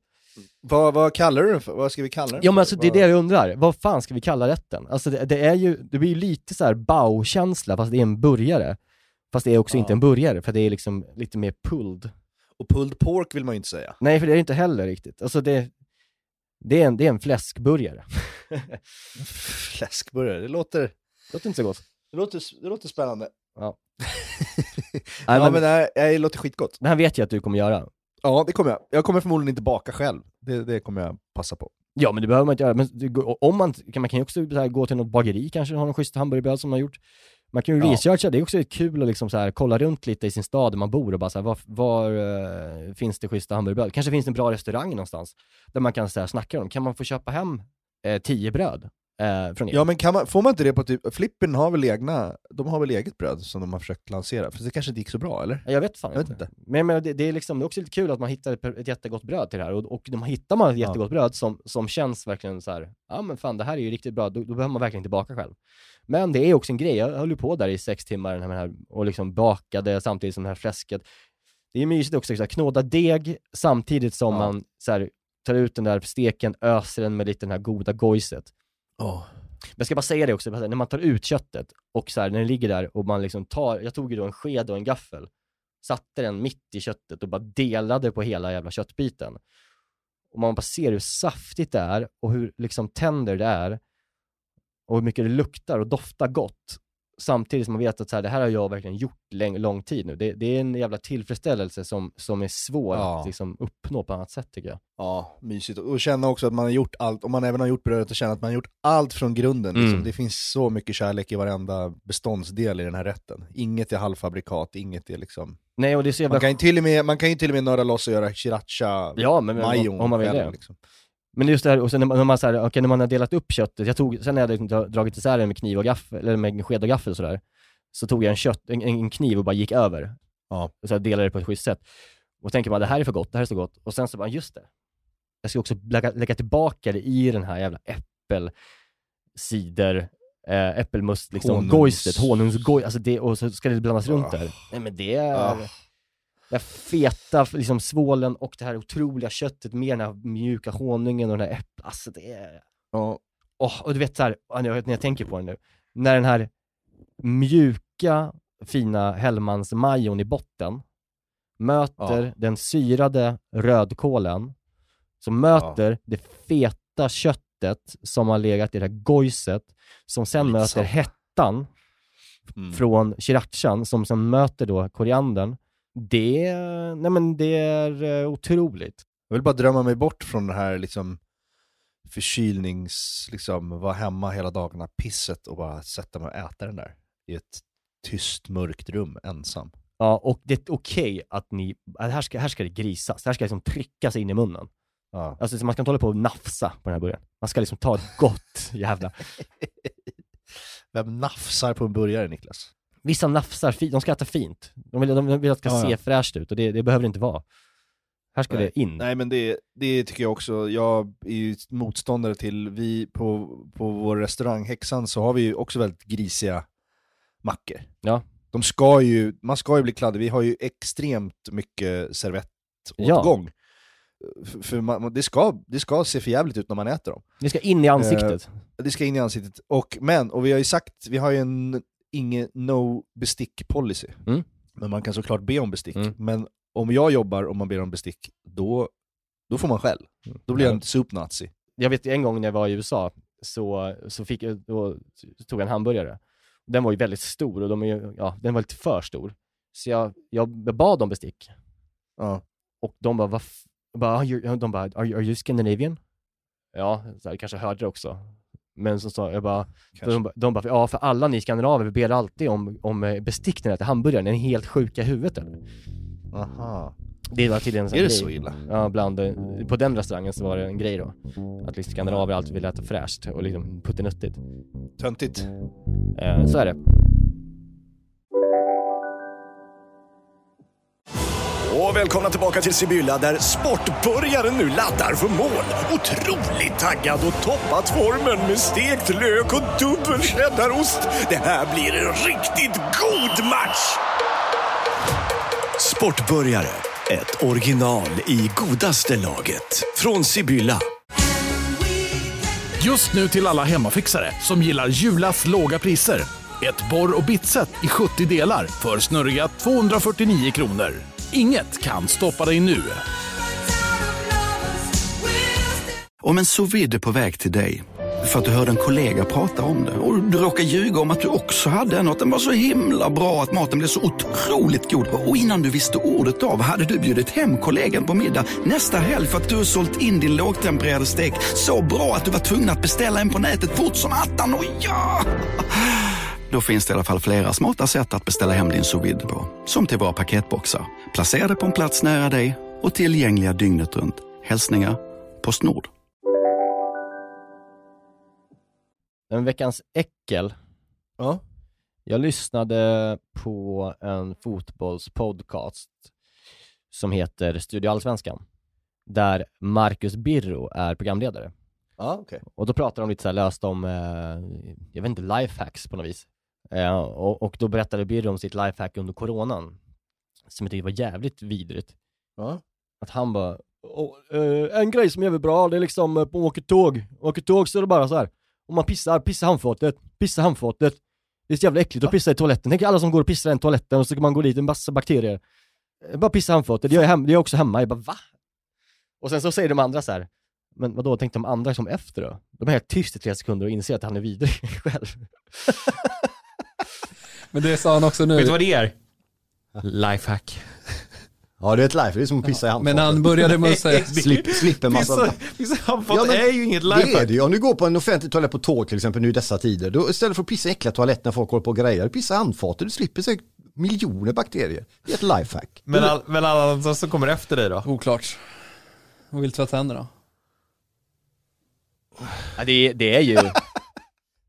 Vad, vad kallar du den för? Vad ska vi kalla den Ja men alltså det är det jag undrar, vad fan ska vi kalla rätten? Alltså det, det är ju, det blir ju lite så här bao-känsla fast det är en burgare. Fast det är också Ja. inte en burgare, för det är liksom lite mer pulled. Och pulled pork vill man ju inte säga. Nej för det är det inte heller riktigt, alltså det, det är en, det är en fläskburgare. Fläskburgare, det låter, Låter inte så gott. det låter, det låter spännande. Ja. Ja, men, men det, här, det låter skitgott. det här vet jag att du kommer göra. Ja, det kommer jag. Jag kommer förmodligen inte baka själv. Det, det kommer jag passa på. Ja men det behöver man inte göra, men det om man, kan man kan ju också så här, gå till något bageri kanske, ha någon schysst hamburgerbröd som man har gjort. Man kan ju Ja. researcha, det är också kul att liksom så här, kolla runt lite i sin stad där man bor och bara så här, var, var eh, finns det schyssta hamburgerbröd? Kanske finns det en bra restaurang någonstans där man kan så här, snacka om, kan man få köpa hem eh, tio bröd eh, från er? Ja men kan man, får man inte det på typ, Flippen har väl egna, de har väl eget bröd som de har försökt lansera, för det kanske inte gick så bra eller? Jag vet fan Jag vet inte. inte. Men, men det, det, är liksom, det är också lite kul att man hittar ett, ett jättegott bröd till det här och, och de hittar man ett Ja. jättegott bröd som, som känns verkligen så här, ja men fan det här är ju riktigt bra, då, då behöver man verkligen inte baka själv. Men det är också en grej, jag höll ju på där i sex timmar den här, och liksom bakade samtidigt som det här fläsket. Det är mysigt också, så här, knåda deg samtidigt som Ja. man så här, tar ut den där steken, öser den med lite den här goda gojset. Oh. Men jag ska bara säga det också, när man tar ut köttet och så här, när det ligger där och man liksom tar, jag tog ju då en sked och en gaffel, satte den mitt i köttet och bara delade på hela jävla köttbiten. Och man bara ser hur saftigt det är och hur liksom tänder det är och hur mycket det luktar och doftar gott. Samtidigt som man vet att så här, det här har jag verkligen gjort läng- lång tid nu. Det, det är en jävla tillfredsställelse som, som är svår Ja. att liksom uppnå på annat sätt tycker jag. Ja, mysigt. Och känna också att man har gjort allt, om man även har gjort brödet, och känna att man har gjort allt från grunden. Liksom. Mm. Det finns så mycket kärlek i varenda beståndsdel i den här rätten. Inget är halvfabrikat, inget är liksom... Nej och det är så jävla Man kan ju till och med, man kan ju till och med nörda loss och göra sriracha Ja, men, majon om, om man vill det. Liksom. Men just det här, och sen när man, så här, okej, när man har delat upp köttet, jag tog, sen när jag hade dra- dragit isär det med kniv och gaffel, eller med sked och gaffel och sådär, så tog jag en, kött, en, en kniv och bara gick över. Ja. Och så delade det på ett schysst sätt. Och tänker man, det här är för gott, det här är så gott. Och sen så bara, just det. jag ska också lägga, lägga tillbaka det i den här jävla äppelcider, eh, äppelmust, liksom, Honungs- gojset, honungsgoj, alltså det, och så ska det blandas runt Ah. där. Nej men det är, Ah. det feta, liksom svålen och det här otroliga köttet med den här mjuka honungen och den här äpplet, alltså det är, Ja, Åh, och du vet såhär, när jag, tänker på det nu, när den här mjuka, fina Hellmans majon i botten möter Ja. den syrade rödkålen, som möter det feta köttet som har legat i det här gojset, som sen möter hettan mm. från srirachan, som sen möter då koriandern. Det, nej men det är eh, otroligt. Jag vill bara drömma mig bort från det här liksom förkylnings, liksom vara hemma hela dagarna, pisset och bara sätta mig och äta den där i ett tyst, mörkt rum ensam. Ja, och det är okej att ni, att här ska, här ska det grisas, här ska det liksom tryckas in i munnen. Ja. Alltså så man ska inte hålla på och nafsa på den här burgaren. Man ska liksom ta ett gott jävla... Vem nafsar på en burgare Niklas? Vissa nafsar, de ska äta fint. De vill, de vill att det ska Ja, ja. se fräscht ut och det, det behöver det inte vara. Här ska Nej. det in. Nej men det, det tycker jag också, jag är ju motståndare till, vi på, på vår restaurang Häxan så har vi ju också väldigt grisiga mackor. Ja. De ska ju, man ska ju bli kladdig, vi har ju extremt mycket servettåtgång. För, för man, det, ska, det ska se för jävligt ut när man äter dem. Det ska in i ansiktet. Det ska in i ansiktet. Och, men, och vi har ju sagt, vi har ju en ingen no bestick policy. Mm. Men man kan såklart be om bestick. Mm. Men om jag jobbar och man ber om bestick, då, då får man skäll. Då blir jag en soup-nazi. Jag vet en gång när jag var i USA, så, så fick då tog jag en hamburgare. Den var ju väldigt stor och de är ja, den var lite för stor. Så jag, jag bad om bestick. Ja. Och de bara, vad f-? bara, de bara, are you, are you Scandinavian? Ja, så här, kanske hörde det också. Men så sa jag bara, de, de bara, ja för alla ni skandinaver, vi ber alltid om, om eh, bestick när ni äter hamburgaren, är ni helt sjuka i huvudet eller? Aha. Det var tydligen en sån Är det grej. så illa? Ja, bland, eh, på den restaurangen så var det en grej då. Att liksom skandinaver alltid vill äta fräscht och liksom puttinuttigt. Töntigt. Eh, så är det. Och välkomna tillbaka till Sibylla där sportbörjaren nu laddar för mål. Otroligt taggad och toppat formen med stekt lök och dubbel cheddarost. Det här blir en riktigt god match! Sportbörjare, ett original i godaste laget. Från Sibylla. Just nu till alla hemmafixare som gillar Julas låga priser. Ett borr och bitset i 70 delar för snurriga 249 kronor. Inget kan stoppa dig nu. Om en sous vide är på väg till dig för att du hörde en kollega prata om det och du råkade ljuga om att du också hade en och att den var så himla bra att maten blev så otroligt god och innan du visste ordet av hade du bjudit hem kollegan på middag nästa helg för att du sålt in din lågtempererade stek så bra att du var tvungen att beställa en på nätet fort som attan. Och ja! Då finns det i alla fall flera smarta sätt att beställa hem din sous på. Som till våra paketboxar, placerade på en plats nära dig och tillgängliga dygnet runt. Hälsningar Postnord. Men veckans äckel. Ja. Jag lyssnade på en fotbollspodcast som heter Studio Allsvenskan. Där Marcus Birro är programledare. Ja, okej. Och då pratar de lite så här löst om, eh, jag vet inte, lifehacks på något vis. Eh, och, och då berättade Birro om sitt lifehack under coronan. Som jag tyckte var jävligt vidrigt. Ja. Att han bara, "Åh, eh, en grej som är jävligt bra, det är liksom eh, på åker tåg. Åker tåg så är det bara så här. Om man pissar, pissa handfatet, pissa handfatet. Det är så jävla äckligt att pissa i toaletten. Tänk alla som går och pissar i den toaletten och så kan man gå dit en massa bakterier. Eh, Bara pissa handfatet, jag, hem, det gör jag också hemma. Jag bara va? Och sen så säger de andra så här. Men vadå, tänkte de andra som efter då? De är helt tyst i tre sekunder och inser att han är vidrig själv. Men det sa han också nu. Vet du vad det är? Lifehack. Ja det är ett life, det är som att pissa i handfatet. Men han började med att säga... Slipp, slipper massa... Pissa, pissa handfat Ja, är ju inget Det är det ju. Om du går på en offentlig toalett på tåg till exempel nu i dessa tider. Då istället för att pissa i äckliga toaletter när folk håller på och grejer. Pissa i handfatet, du slipper sig miljoner bakterier. Det är ett lifehack. Men, all, men alla andra som kommer efter dig då? Oklart. Och vill tvätta händerna. Ja, det, det är ju,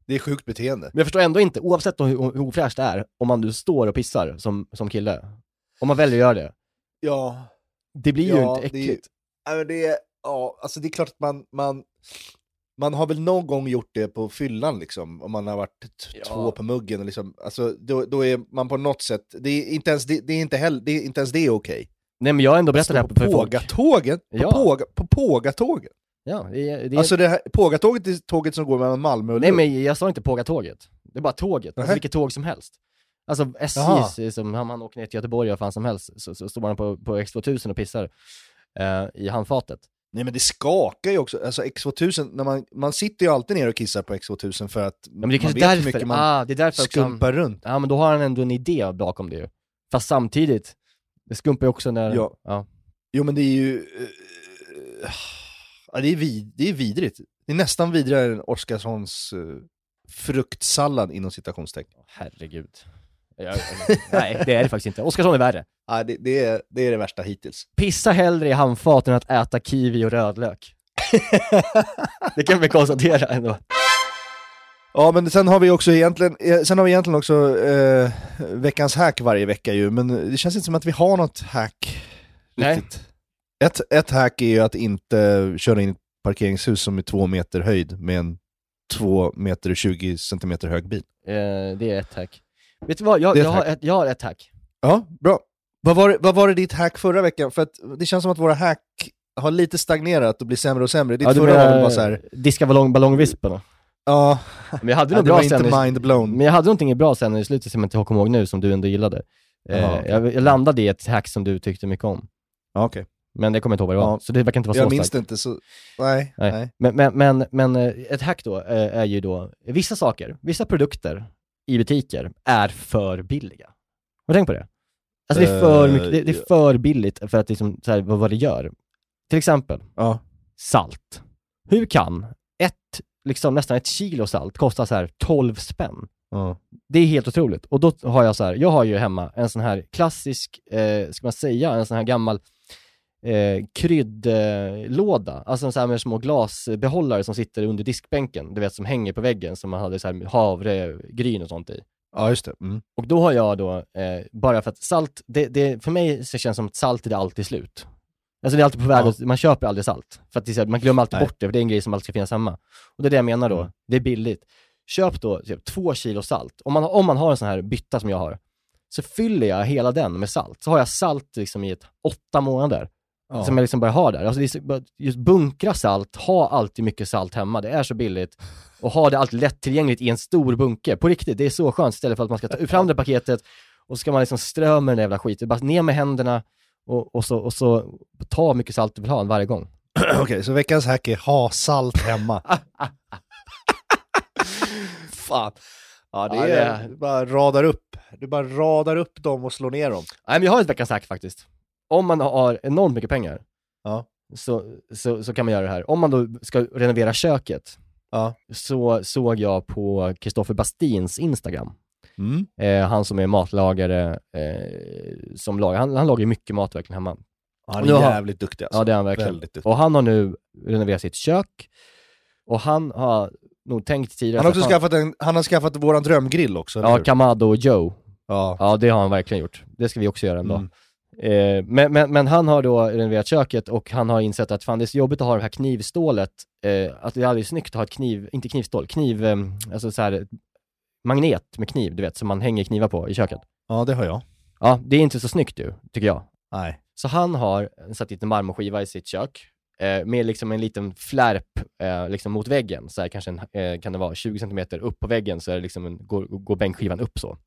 Det är sjukt beteende. jag förstår ändå inte, oavsett hur, hur ofräscht det är, om man nu står och pissar som, som kille. Om man väljer att göra det. Ja. Det blir ju Ja, inte det är- äckligt. Nej, men det är, Ja, alltså det är klart att man, man, man har väl någon gång gjort det på fyllan liksom, om man har varit Ja. två på muggen. och Liksom. Alltså, då, då är man på något sätt, det är inte ens det, det, är inte heller, det, är inte ens det okej. Nej men jag har ändå berättat det här för på folk. Pågatågen? På, Ja. påga, på Pågatågen? Ja, det det. Alltså det här, Pågatåget är tåget som går mellan Malmö och Nej Lund. men jag sa inte Pågatåget. Det är bara tåget, alltså vilket tåg som helst. Alltså. SJ, som om man åker ner till Göteborg och fan som helst, så, så står man på, på X2000 och pissar eh, i handfatet. Nej men det skakar ju också, alltså X2000, när man, man sitter ju alltid ner och kissar på X2000 för att Ja, men det är man vet hur därför, mycket man ah, det är därför också han, skumpar runt. Ja men då har han ändå en idé bakom det ju. Fast samtidigt, det skumpar ju också när, Ja. ja. Jo men det är ju... eh, ja, det, är vid, det är vidrigt. Det är nästan vidrigare än Oskarssons uh, fruktsallad inom citationstecken. Herregud. Jag, nej det är det faktiskt inte. Oskarsson är värre. Ja, det, det, är, det är det värsta hittills. Pissa hellre i handfat än att äta kiwi och rödlök. det kan vi konstatera ändå. Ja men sen har vi också egentligen, eh, sen har vi egentligen också eh, veckans hack varje vecka ju, men det känns inte som att vi har något hack Nej. riktigt. Ett, ett hack är ju att inte köra in ett parkeringshus som är två meter höjd med en två meter och 20 centimeter hög bil. Eh, det är ett hack. Vet du vad, jag, jag, har ett, jag har ett hack. Ja, bra. Vad var, vad var det ditt hack förra veckan? För att det känns som att våra hack har lite stagnerat och blir sämre och sämre. Ditt Ja, förra var väl bara så här, diska ballong, ballongvisparna? ja, Men jag hade ja det bra var inte mind blown. men jag hade någonting bra sen i slutet som jag inte kommer ihåg nu, som du ändå gillade. Eh, jag, jag landade i ett hack som du tyckte mycket om. Ja, okej. Men det kommer jag inte ihåg vad det var, Ja. så det verkar inte vara Jag så minns starkt. det inte så, nej, nej. Nej. Men, men, men, men eh, ett hack då eh, är ju då, vissa saker, vissa produkter i butiker är för billiga. Har du tänkt på det? Alltså det är för Eh, mycket, det, det är för billigt för att liksom, så här, vad, vad det gör. Till exempel, Ja. salt. Hur kan ett, liksom nästan ett kilo salt kosta så här 12 spänn? Det är helt otroligt. Och då har jag så här, jag har ju hemma en sån här klassisk, eh, ska man säga, en sån här gammal eh, kryddlåda, alltså sån här med små glasbehållare som sitter under diskbänken, du vet som hänger på väggen som man hade så här havregryn och sånt i. ja, just det. Mm. Och då har jag då, eh, bara för att salt, det, det, för mig så känns det som att salt är det alltid slut. Alltså det är alltid på väg, Ja. man köper aldrig salt. För att så här, man glömmer alltid Nej. bort det, för det är en grej som alltid ska finnas hemma. Och det är det jag menar då, Mm. det är billigt. Köp då typ, två kilo salt. Om man, om man har en sån här bytta som jag har, så fyller jag hela den med salt. Så har jag salt liksom i ett åtta månader. Ja. Som jag liksom bara har där. Alltså det just bunkra salt, ha alltid mycket salt hemma, det är så billigt. Och ha det alltid lättillgängligt i en stor bunke. På riktigt, det är så skönt istället för att man ska ta fram det paketet och så ska man liksom strö med den där jävla skiten. Bara ner med händerna och, och, så, och så ta mycket salt du vill ha varje gång. Okej, så veckans hack är ha salt hemma. Fan. Ja, det Ja, är, det är- Du bara radar upp. Du bara radar upp dem och slår ner dem. Nej men jag har ett veckans hack faktiskt. Om man har enormt mycket pengar Ja. så, så, så kan man göra det här. Om man då ska renovera köket Ja. så såg jag på Kristoffer Bastins Instagram, Mm. eh, han som är matlagare, eh, som lagar, han, han lagar mycket mat verkligen hemma. Han är har- jävligt duktig alltså. Ja det är han verkligen. Duktig. Och han har nu renoverat sitt kök, och han har nog tänkt tidigare Han har också att skaffat, en, han har skaffat våran drömgrill också, Ja? Kamado och Joe. Ja. Ja, det har han verkligen gjort. Det ska vi också göra en dag. Mm. Eh, men, men, men han har då renoverat köket och han har insett att fan det är så jobbigt att ha det här knivstålet, eh, att det är aldrig snyggt att ha ett kniv, inte knivstål, kniv, eh, alltså så här magnet med kniv, du vet, som man hänger knivar på i köket. ja, det har jag. Ja, det är inte så snyggt du, tycker jag. Nej. Så han har satt dit en marmorskiva i sitt kök, eh, med liksom en liten flärp eh, liksom mot väggen, så här kanske en, eh, kan det vara 20 cm upp på väggen så är det liksom en, går, går bänkskivan upp så.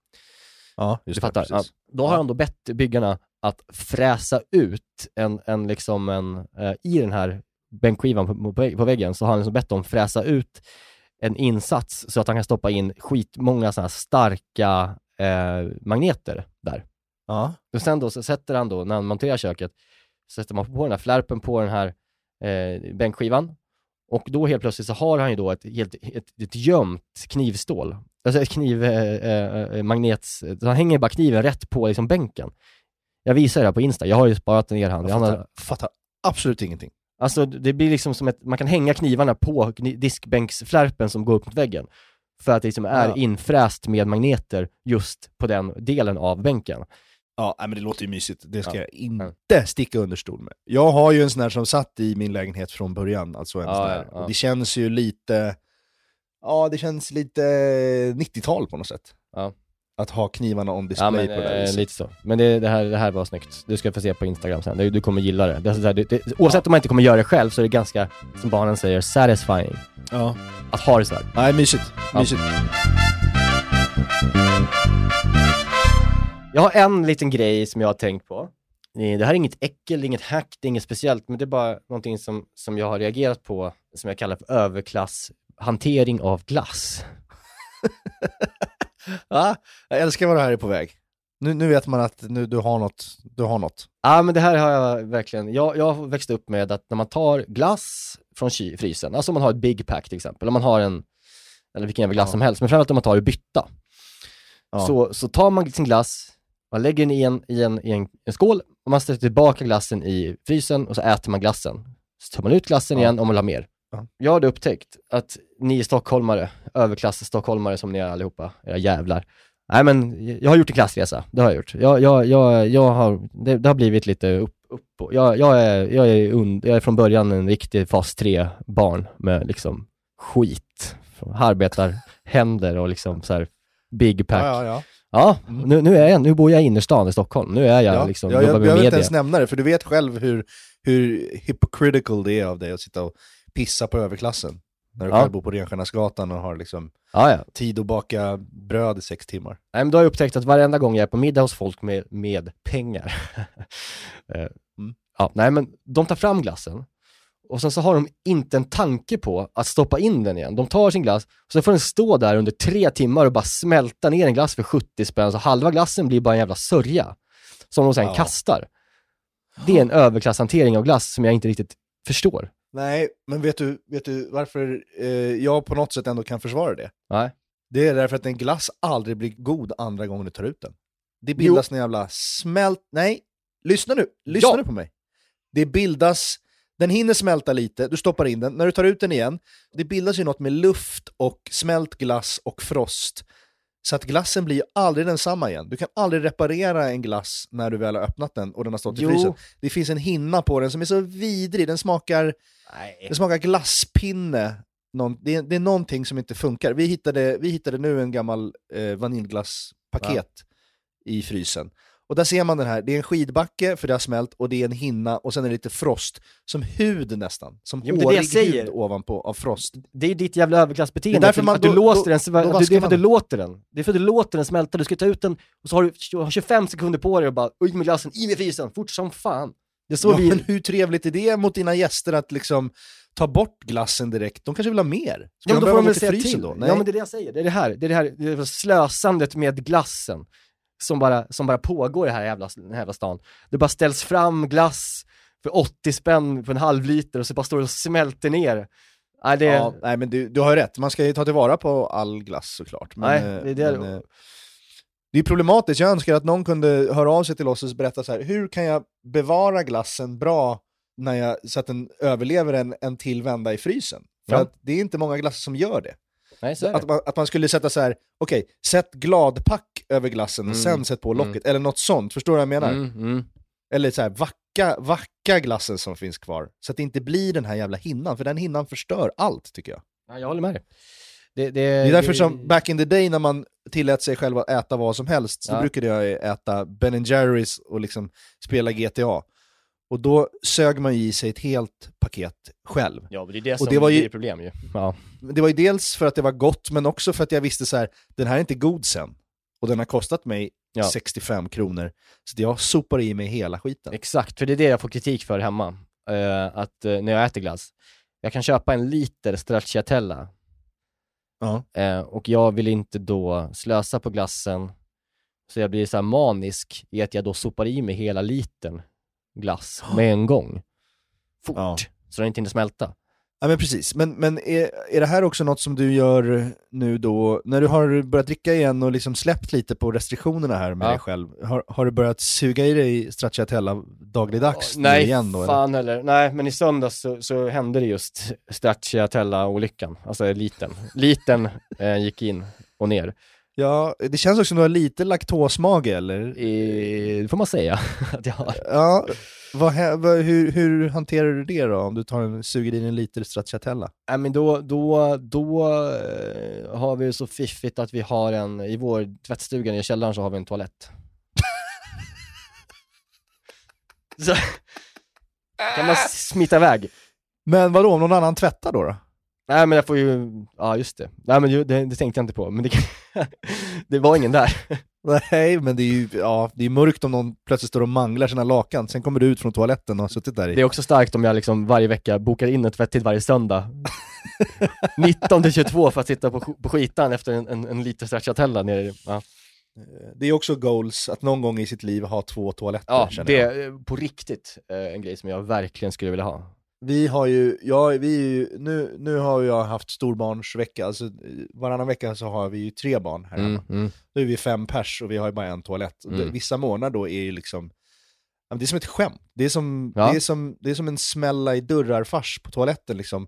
Ja, Du just fattar? det. Ja. Då har han då bett byggarna att fräsa ut en, en liksom en, eh, i den här bänkskivan på, på, på väggen så har han liksom bett dem fräsa ut en insats så att han kan stoppa in skitmånga sådana här starka eh, magneter där. Ja. Och sen då så sätter han då, när han monterar köket, sätter man på den här flärpen på den här eh, bänkskivan och då helt plötsligt så har han ju då ett, helt, ett, ett gömt knivstål. Alltså kniv, eh, eh, magnets, så han hänger bara kniven rätt på liksom bänken. Jag visar det här på Insta, jag har ju sparat ner han. Jag han har, fattar, fattar absolut ingenting. alltså det blir liksom som ett, man kan hänga knivarna på diskbänksflärpen som går upp mot väggen. För att det liksom är Ja. infräst med magneter just på den delen av bänken. Ja, men det låter ju mysigt. Det ska Ja. jag inte sticka under stol med. Jag har ju en sån här som satt i min lägenhet från början. Alltså en Ja, sån här. Och det känns ju lite... Ja, det känns lite 90-tal på något sätt. Ja. Att ha knivarna on Ja display men på det där eh, viset. lite så. Men det, det, här, det här var snyggt. Du ska få se på Instagram sen. Du, du kommer gilla det. det, är så här, det, det oavsett om man inte kommer göra det själv så är det ganska, som barnen säger, satisfying. Ja. Att ha det så här. Nej, mysigt. Ja. mysigt. Jag har en liten grej som jag har tänkt på. Det här är inget äckel, inget hack, det är inget speciellt, men det är bara någonting som, som jag har reagerat på, som jag kallar för överklasshantering av glass. Ja, jag älskar vad det här är på väg. Nu, nu vet man att nu, du, har något, du har något. Ja men det här har jag verkligen, jag, jag har växt upp med att när man tar glass från ky- frysen, alltså om man har ett Big Pack till exempel, om man har en, eller vilken jävla glass Ja. som helst, men framförallt om man tar det bytta. Ja. Så, så tar man sin glass, man lägger den i en, i en, i en, en skål och man ställer tillbaka glassen i frysen och så äter man glassen. Så tar man ut glassen Ja. igen om man vill ha mer. Ja. Jag hade upptäckt att ni stockholmare, överklass-stockholmare som ni är allihopa, era jävlar. Nej men jag har gjort en klassresa, det har jag gjort. Jag, jag, jag, jag har, det, det har blivit lite upp, upp jag, jag, är, jag, är und, jag är från början en riktig fas 3-barn med liksom skit. Arbetarhänder och liksom så här big pack. Ja, ja, ja. Ja, nu, nu, är jag, nu bor jag i innerstan i Stockholm. Nu är jag ja. liksom, ja, jag jobbar med inte media. ens nämna det, för du vet själv hur, hur hypocritical det är av dig att sitta och pissa på överklassen. När du Ja. själv bor på Renstjärnasgatan och har liksom Ja, ja. tid att baka bröd i sex timmar. Nej, men då har jag upptäckt att varenda gång jag är på middag hos folk med, med pengar, eh, Mm. ja, nej men de tar fram glassen och sen så har de inte en tanke på att stoppa in den igen. De tar sin glass och så får den stå där under tre timmar och bara smälta ner en glass för 70 spänn, så halva glassen blir bara en jävla sörja som de sen kastar. Det är en överklasshantering av glass som jag inte riktigt förstår. Nej, men vet du, vet du varför eh, jag på något sätt ändå kan försvara det? Nej. Det är därför att en glass aldrig blir god andra gången du tar ut den. Det bildas en jävla smält... Nej, lyssna nu, lyssna Ja. nu på mig. Det bildas, den hinner smälta lite, du stoppar in den, när du tar ut den igen, det bildas ju något med luft och smält glass och frost. Så att glassen blir aldrig densamma igen. Du kan aldrig reparera en glass när du väl har öppnat den och den har stått i Jo. frysen. Det finns en hinna på den som är så vidrig, den smakar, Nej. den smakar glasspinne. Någon, det, är, det är någonting som inte funkar. Vi hittade, vi hittade nu en gammal eh, vaniljglasspaket i frysen. Och där ser man den här, det är en skidbacke för det har smält och det är en hinna och sen är det lite frost. Som hud nästan, som jag hårig säger. hud ovanpå av frost. Det är ditt jävla överklassbeteende, Det är därför man- att du då- låter då- den, då det är för att du låter den. Det är för att du låter den smälta, du ska ta ut den och så har du, du har 25 sekunder på dig och bara ut med glassen, i med frysen, fort som fan. Det så Ja, vi... men hur trevligt är det mot dina gäster att liksom ta bort glassen direkt? De kanske vill ha mer? Ska Ja, då får behöva de gå till frysen till. då? Nej. Ja men det är det jag säger, det är det här, det är det här, det är slösandet med glassen som bara, som bara pågår i här jävla, den här jävla stan. Det bara ställs fram glass för 80 spänn för en halv liter och så bara står det och smälter ner. Nej, det, Ja, nej men du, du har ju rätt, man ska ju ta tillvara på all glass såklart. Men, Nej, eh, det är det- men, eh, det är problematiskt, jag önskar att någon kunde höra av sig till oss och berätta så här, hur kan jag bevara glassen bra när jag, så att den överlever en, en till vända i frysen? För Ja. att det är inte många glassar som gör det. nej. Att man, att man skulle sätta så här, okej, sätt gladpack över glassen och Mm, sen sätt på mm. locket, eller något sånt, förstår du vad jag menar? Mm, mm. Eller så här, vacka, vacka glassen som finns kvar, så att det inte blir den här jävla hinnan, för den hinnan förstör allt tycker jag. Ja, jag håller med dig. Det, det, Det är därför det- som back in the day när man tillät sig själv att äta vad som helst, så Ja. brukade jag äta Ben Jerrys och liksom spela GTA. Och då sög man ju i sig ett helt paket själv. Ja, men det är det Och som det var ju- problem ju. Ja. Det var ju dels för att det var gott, men också för att jag visste så här, den här är inte god sen. Och den har kostat mig Ja. 65 kronor. Så jag sopar i mig hela skiten. Exakt, för det är det jag får kritik för hemma. Eh, att eh, när jag äter glass, jag kan köpa en liter stracciatella Ja. eh, och jag vill inte då slösa på glassen så jag blir så här manisk i att jag då sopar i mig hela litern glass med en gång. Fort, Ja. så den inte hinner smälta. Ja men precis, men, men är, är det här också något som du gör nu då, när du har börjat dricka igen och liksom släppt lite på restriktionerna här med Ja. dig själv, har, har du börjat suga i dig stracciatella dagligdags nu Nej, igen då? eller? fan heller. Nej, men i söndags så, så hände det just stracciatella-olyckan, alltså liten. Liten eh, gick in och ner. Ja, det känns också som du har lite laktosmage eller? Eh, Det får man säga att jag har. Ja, vad, vad, hur, hur hanterar du det då? Om du tar en, suger in en liter stracciatella? Nej men då, då, då eh, har vi det så fiffigt att vi har en, i vår tvättstuga i källaren så har vi en toalett. så kan man smita iväg. Men vadå, om någon annan tvättar då? då? Nej men jag får ju, ja just det. Nej men det, det tänkte jag inte på, men det, det var ingen där. Nej, men det är ju ja, det är mörkt om någon plötsligt står och manglar sina lakan, sen kommer du ut från toaletten och har suttit där i. Det är också starkt om jag liksom varje vecka bokar in en tvättid varje söndag 19 till 22 för att sitta på, på skitan efter en, en, en liter stracciatella nere i, ja. Det är också goals att någon gång i sitt liv ha två toaletter Ja, det är på riktigt eh, en grej som jag verkligen skulle vilja ha. Vi har ju, ja, vi ju, nu, nu har jag haft storbarnsvecka, alltså varannan vecka så har vi ju tre barn här hemma. Mm, mm. Då är vi fem pers och vi har ju bara en toalett. Mm. Vissa månader då är ju liksom, det är som ett skämt. Det är som, Ja. det är som, det är som en smälla i dörrar-fars på toaletten liksom.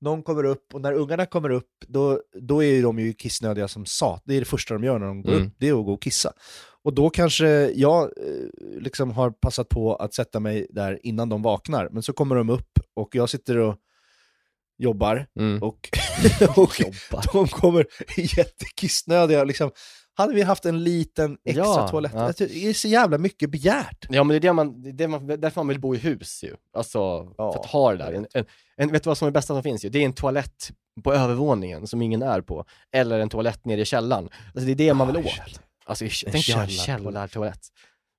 Någon kommer upp och när ungarna kommer upp då, då är de ju kissnödiga som sat. Det är det första de gör när de går Mm. upp, det är att gå och kissa. Och då kanske jag eh, liksom har passat på att sätta mig där innan de vaknar, men så kommer de upp och jag sitter och jobbar Mm. och, och Jobbar. de kommer jättekissnödiga. Liksom, hade vi haft en liten extra Ja, toalett, ja. Det är så jävla mycket begärt. Ja men det är det man, det är man, därför man vill bo i hus ju. Alltså, Ja, för att ha det där. En, en, en, vet du vad som är det bästa som finns ju? Det är en toalett på övervåningen som ingen är på. Eller en toalett nere i källaren. Alltså det är det man vill Ah, åt. Alltså En tänk dig ha en källartoalett.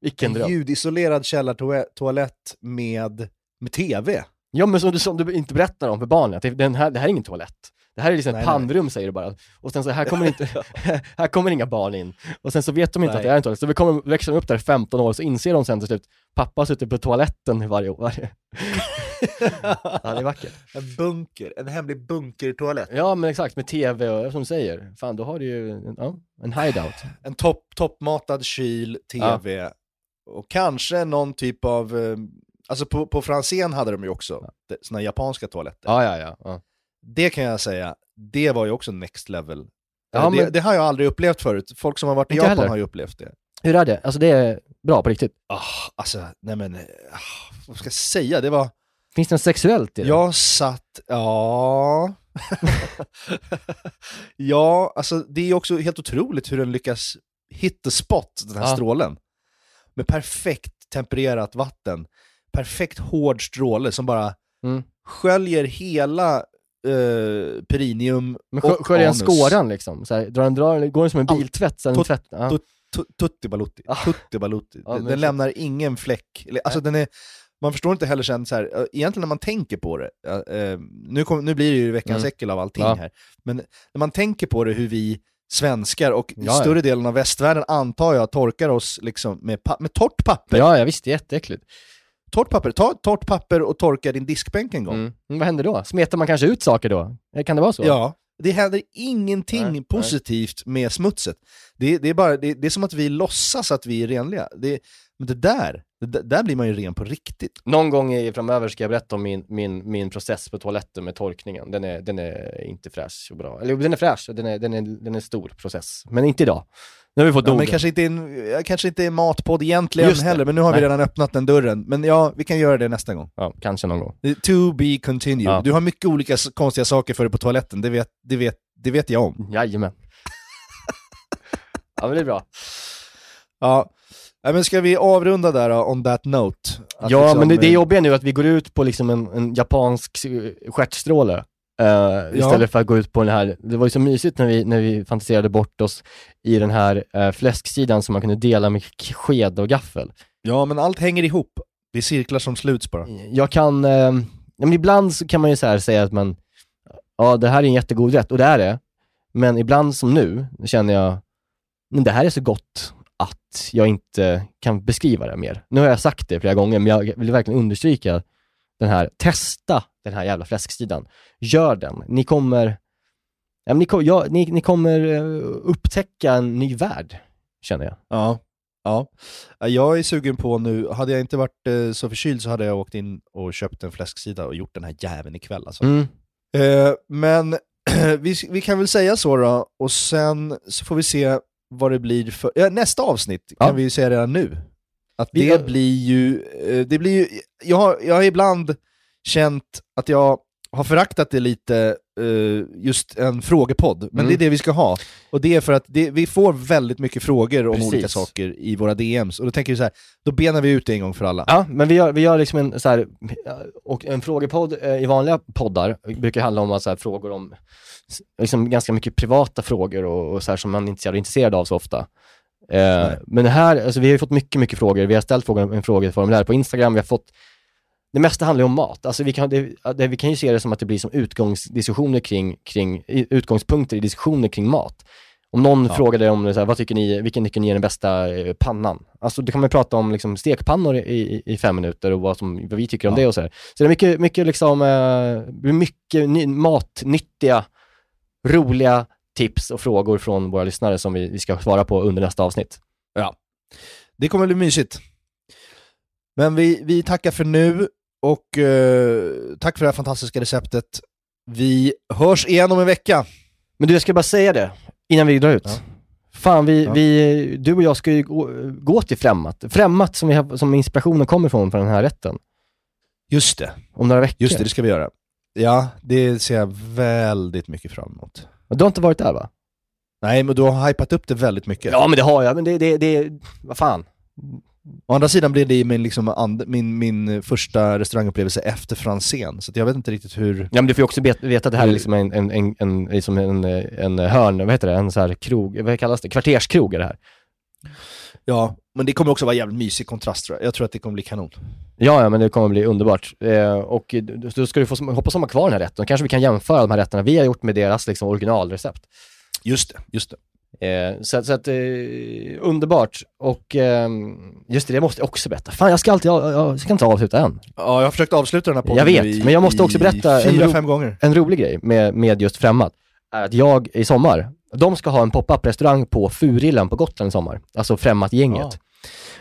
Vilken En dröm. ljudisolerad källartoalett med, med tv. Ja men som du, som du inte berättar om för barnen, att det, den här, det här är ingen toalett. Det här är liksom ett Nej, nej. säger du bara. Och sen så här kommer inte, här kommer inga barn in. Och sen så vet de inte Nej. att det är en toalett. Så vi kommer, växer upp där i 15 år så inser de sen till slut, pappa suttit på toaletten varje år. Varje... ja det är vackert. En bunker, en hemlig bunkertoalett. Ja men exakt, med tv och som du säger, fan då har du ju en, ja, en hideout. En topp, toppmatad kyl, tv och kanske någon typ av, eh, alltså på, på Franzén hade de ju också det- såna japanska toaletter. Ja ja ja. Det kan jag säga, det var ju också next level. Ja, det, men- det har jag aldrig upplevt förut, folk som har varit i Japan heller. har ju upplevt det. Hur är det? Alltså det är bra på riktigt. Ah, alltså, nej men, ah, vad ska jag säga? Det var, Finns det något sexuellt i det? jag satt, ja... ja, alltså det är också helt otroligt hur den lyckas hit the spot, den här Ja. strålen. Med perfekt tempererat vatten, perfekt hård stråle som bara Mm. sköljer hela eh, perineum Men och skö- sköljer den anus. skåran liksom? Så här, drar den, drar, går den som en Allt. biltvätt? Så här, en Tut- tvätt ja. tut- Tu- Tutti balutti. Ah. Tutti balutti. Ja, den men den lämnar ingen fläck. Eller, Alltså den är, man förstår inte heller sen så här, eh, egentligen när man tänker på det, ja, eh, nu, kom, nu blir det ju veckans Mm. äckel av allting Ja. här, men när man tänker på det hur vi svenskar och Ja, ja. större delen av västvärlden antar jag torkar oss liksom med, pa- med torrt papper. Ja, ja visst, det är jätteäckligt. Torrt papper. Ta torrt papper och torka din diskbänk en gång. Mm. Vad händer då? Smetar man kanske ut saker då? Eh, Kan det vara så? Ja, det händer ingenting Nej, nej. positivt med smutset. Det, det, är bara, det, det är som att vi låtsas att vi är renliga. Det, men det där, det, där blir man ju ren på riktigt. Någon gång i, framöver ska jag berätta om min, min, min process på toaletten med torkningen. Den är, den är inte fräsch och bra. Eller den är fräsch, den är, den är, den är stor process. Men inte idag. Nu har vi fått Ja, men kanske inte, en, ja, kanske inte en matpodd egentligen Just det. heller, men nu har vi Nej. redan öppnat den dörren. Men ja, vi kan göra det nästa gång. Ja, kanske någon gång. To be continued. Ja. Du har mycket olika konstiga saker för dig på toaletten, det vet, det vet, det vet jag om. Jajamän. ja men det är bra. Ja. Ja, men ska vi avrunda där då, on that note? Att ja liksom, men det, det eh, jobbiga nu är att vi går ut på liksom en, en japansk eh, stjärtstråle. Eh, istället för att gå ut på den här, det var ju så mysigt när vi, när vi fantiserade bort oss i den här uh, fläsksidan som man kunde dela med sked och gaffel. Ja, men allt hänger ihop. Det är cirklar som sluts bara. Jag kan, ja, men ibland så kan man ju så här säga att man, ja det här är en jättegod rätt, och det är det. Men ibland som nu, känner jag, men det här är så gott att jag inte kan beskriva det mer. Nu har jag sagt det flera gånger, men jag vill verkligen understryka den här, testa den här jävla fläsksidan. Gör den. Ni kommer, ja, ni, ja, ni, ni kommer eh, upptäcka en ny värld, känner jag. Ja. ja. Ja, Jag är sugen på nu, hade jag inte varit eh, så förkyld så hade jag åkt in och köpt en fläsksida och gjort den här jäveln ikväll alltså. Mm. Eh, men vi, vi kan väl säga så då, och sen så får vi se vad det blir för... Ja, nästa avsnitt kan Ja. vi ju säga redan nu. Att Vi- det blir ju... Det blir ju jag, har, jag har ibland känt att jag har föraktat det lite, eh, just en frågepodd, men Mm. det är det vi ska ha. Och det är för att det, vi får väldigt mycket frågor om Precis. olika saker i våra DMs, och då tänker vi så här, då benar vi ut det en gång för alla. Ja, men vi gör, vi gör liksom en så här, och en frågepodd eh, i vanliga poddar brukar handla om så här, frågor om liksom ganska mycket privata frågor och, och så här som man inte är intresserad av så ofta. Eh, men här, alltså vi har ju fått mycket, mycket frågor. Vi har ställt frågor, en frågeformulär på Instagram, vi har fått det mesta handlar ju om mat. Alltså vi, kan, det, det, vi kan ju se det som att det blir som utgångsdiskussioner kring, kring utgångspunkter i diskussioner kring mat. Om någon Ja. frågade om det, så här, vad tycker ni, vilken tycker ni är den bästa eh, pannan? Alltså då kan man prata om liksom, stekpannor i, i, i fem minuter och vad, som, vad vi tycker om Ja. det och så här. Så det är mycket, mycket liksom, eh, mycket ny, matnyttiga, roliga tips och frågor från våra lyssnare som vi, vi ska svara på under nästa avsnitt. Det kommer bli mysigt. Men vi, vi tackar för nu, och eh, tack för det här fantastiska receptet. Vi hörs igen om en vecka. Men du, jag ska bara säga det innan vi drar ut. Ja. Fan, vi, Ja. vi, du och jag ska ju gå, gå till Främmat. Främmat som, vi har, som inspirationen kommer från, för den här rätten. Just det, Om några veckor. just det, det ska vi göra. Ja, det ser jag väldigt mycket fram emot. Du har inte varit där va? Nej, men du har hypat upp det väldigt mycket. Ja men det har jag, men det, det, det vad fan. Å andra sidan blev det min, liksom, min, min första restaurangupplevelse efter Franzén, så jag vet inte riktigt hur... Ja men du får ju också veta att det här är liksom en, en, en, en, liksom en, en hörn, vad heter det, en så här krog, vad kallas det, kvarterskrog är det här. Ja, men det kommer också vara jävligt mysig kontrast tror jag. Jag tror att det kommer bli kanon. Ja, ja men det kommer bli underbart. Eh, och då- då ska du få, hoppas de har kvar den här rätten. Kanske vi kan jämföra de här rätterna vi har gjort med deras liksom, originalrecept. Just det, just det. Eh, så, så att, eh, underbart. Och ehm, just det, det måste jag också berätta. Fan, jag ska alltid, jag, jag ska inte avsluta än. Ja, jag har försökt avsluta den här podden Jag vet, i, men jag måste också berätta en fyra, ro- fem gånger. En rolig grej med, med just Främmat är att jag i sommar, de ska ha en pop-up restaurang på Furillen på Gotland i sommar. Alltså Främmat-gänget.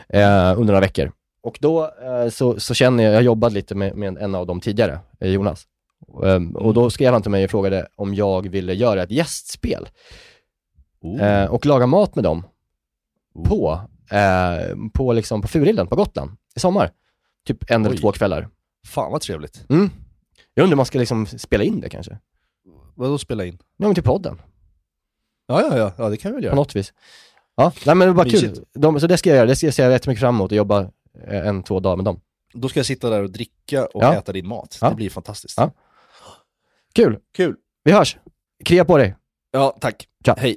Eh, under några veckor. Och då eh, så, så känner jag, jag har jobbat lite med, med en av dem tidigare, eh, Jonas. Ehm, och då skrev han till mig och frågade om jag ville göra ett gästspel. Eh, och laga mat med dem på, eh, på, liksom, på Furillen på Gotland i sommar. Typ en eller Oj. två kvällar. Fan vad trevligt. Mm. Jag undrar om man ska liksom spela in det kanske? Vadå spela in? Ja men till podden, Ja, ja, ja, ja det kan vi väl på göra. något vis. Ja, nej men det var kul. De, så det ska jag göra, det ser jag jättemycket fram emot och jobba eh, en, två dagar med dem. Då ska jag sitta där och dricka och Ja. äta din mat. Ja. Det blir fantastiskt. Ja. Kul! Kul. Vi hörs! Krya på dig! Ja, tack. Tja. Hej.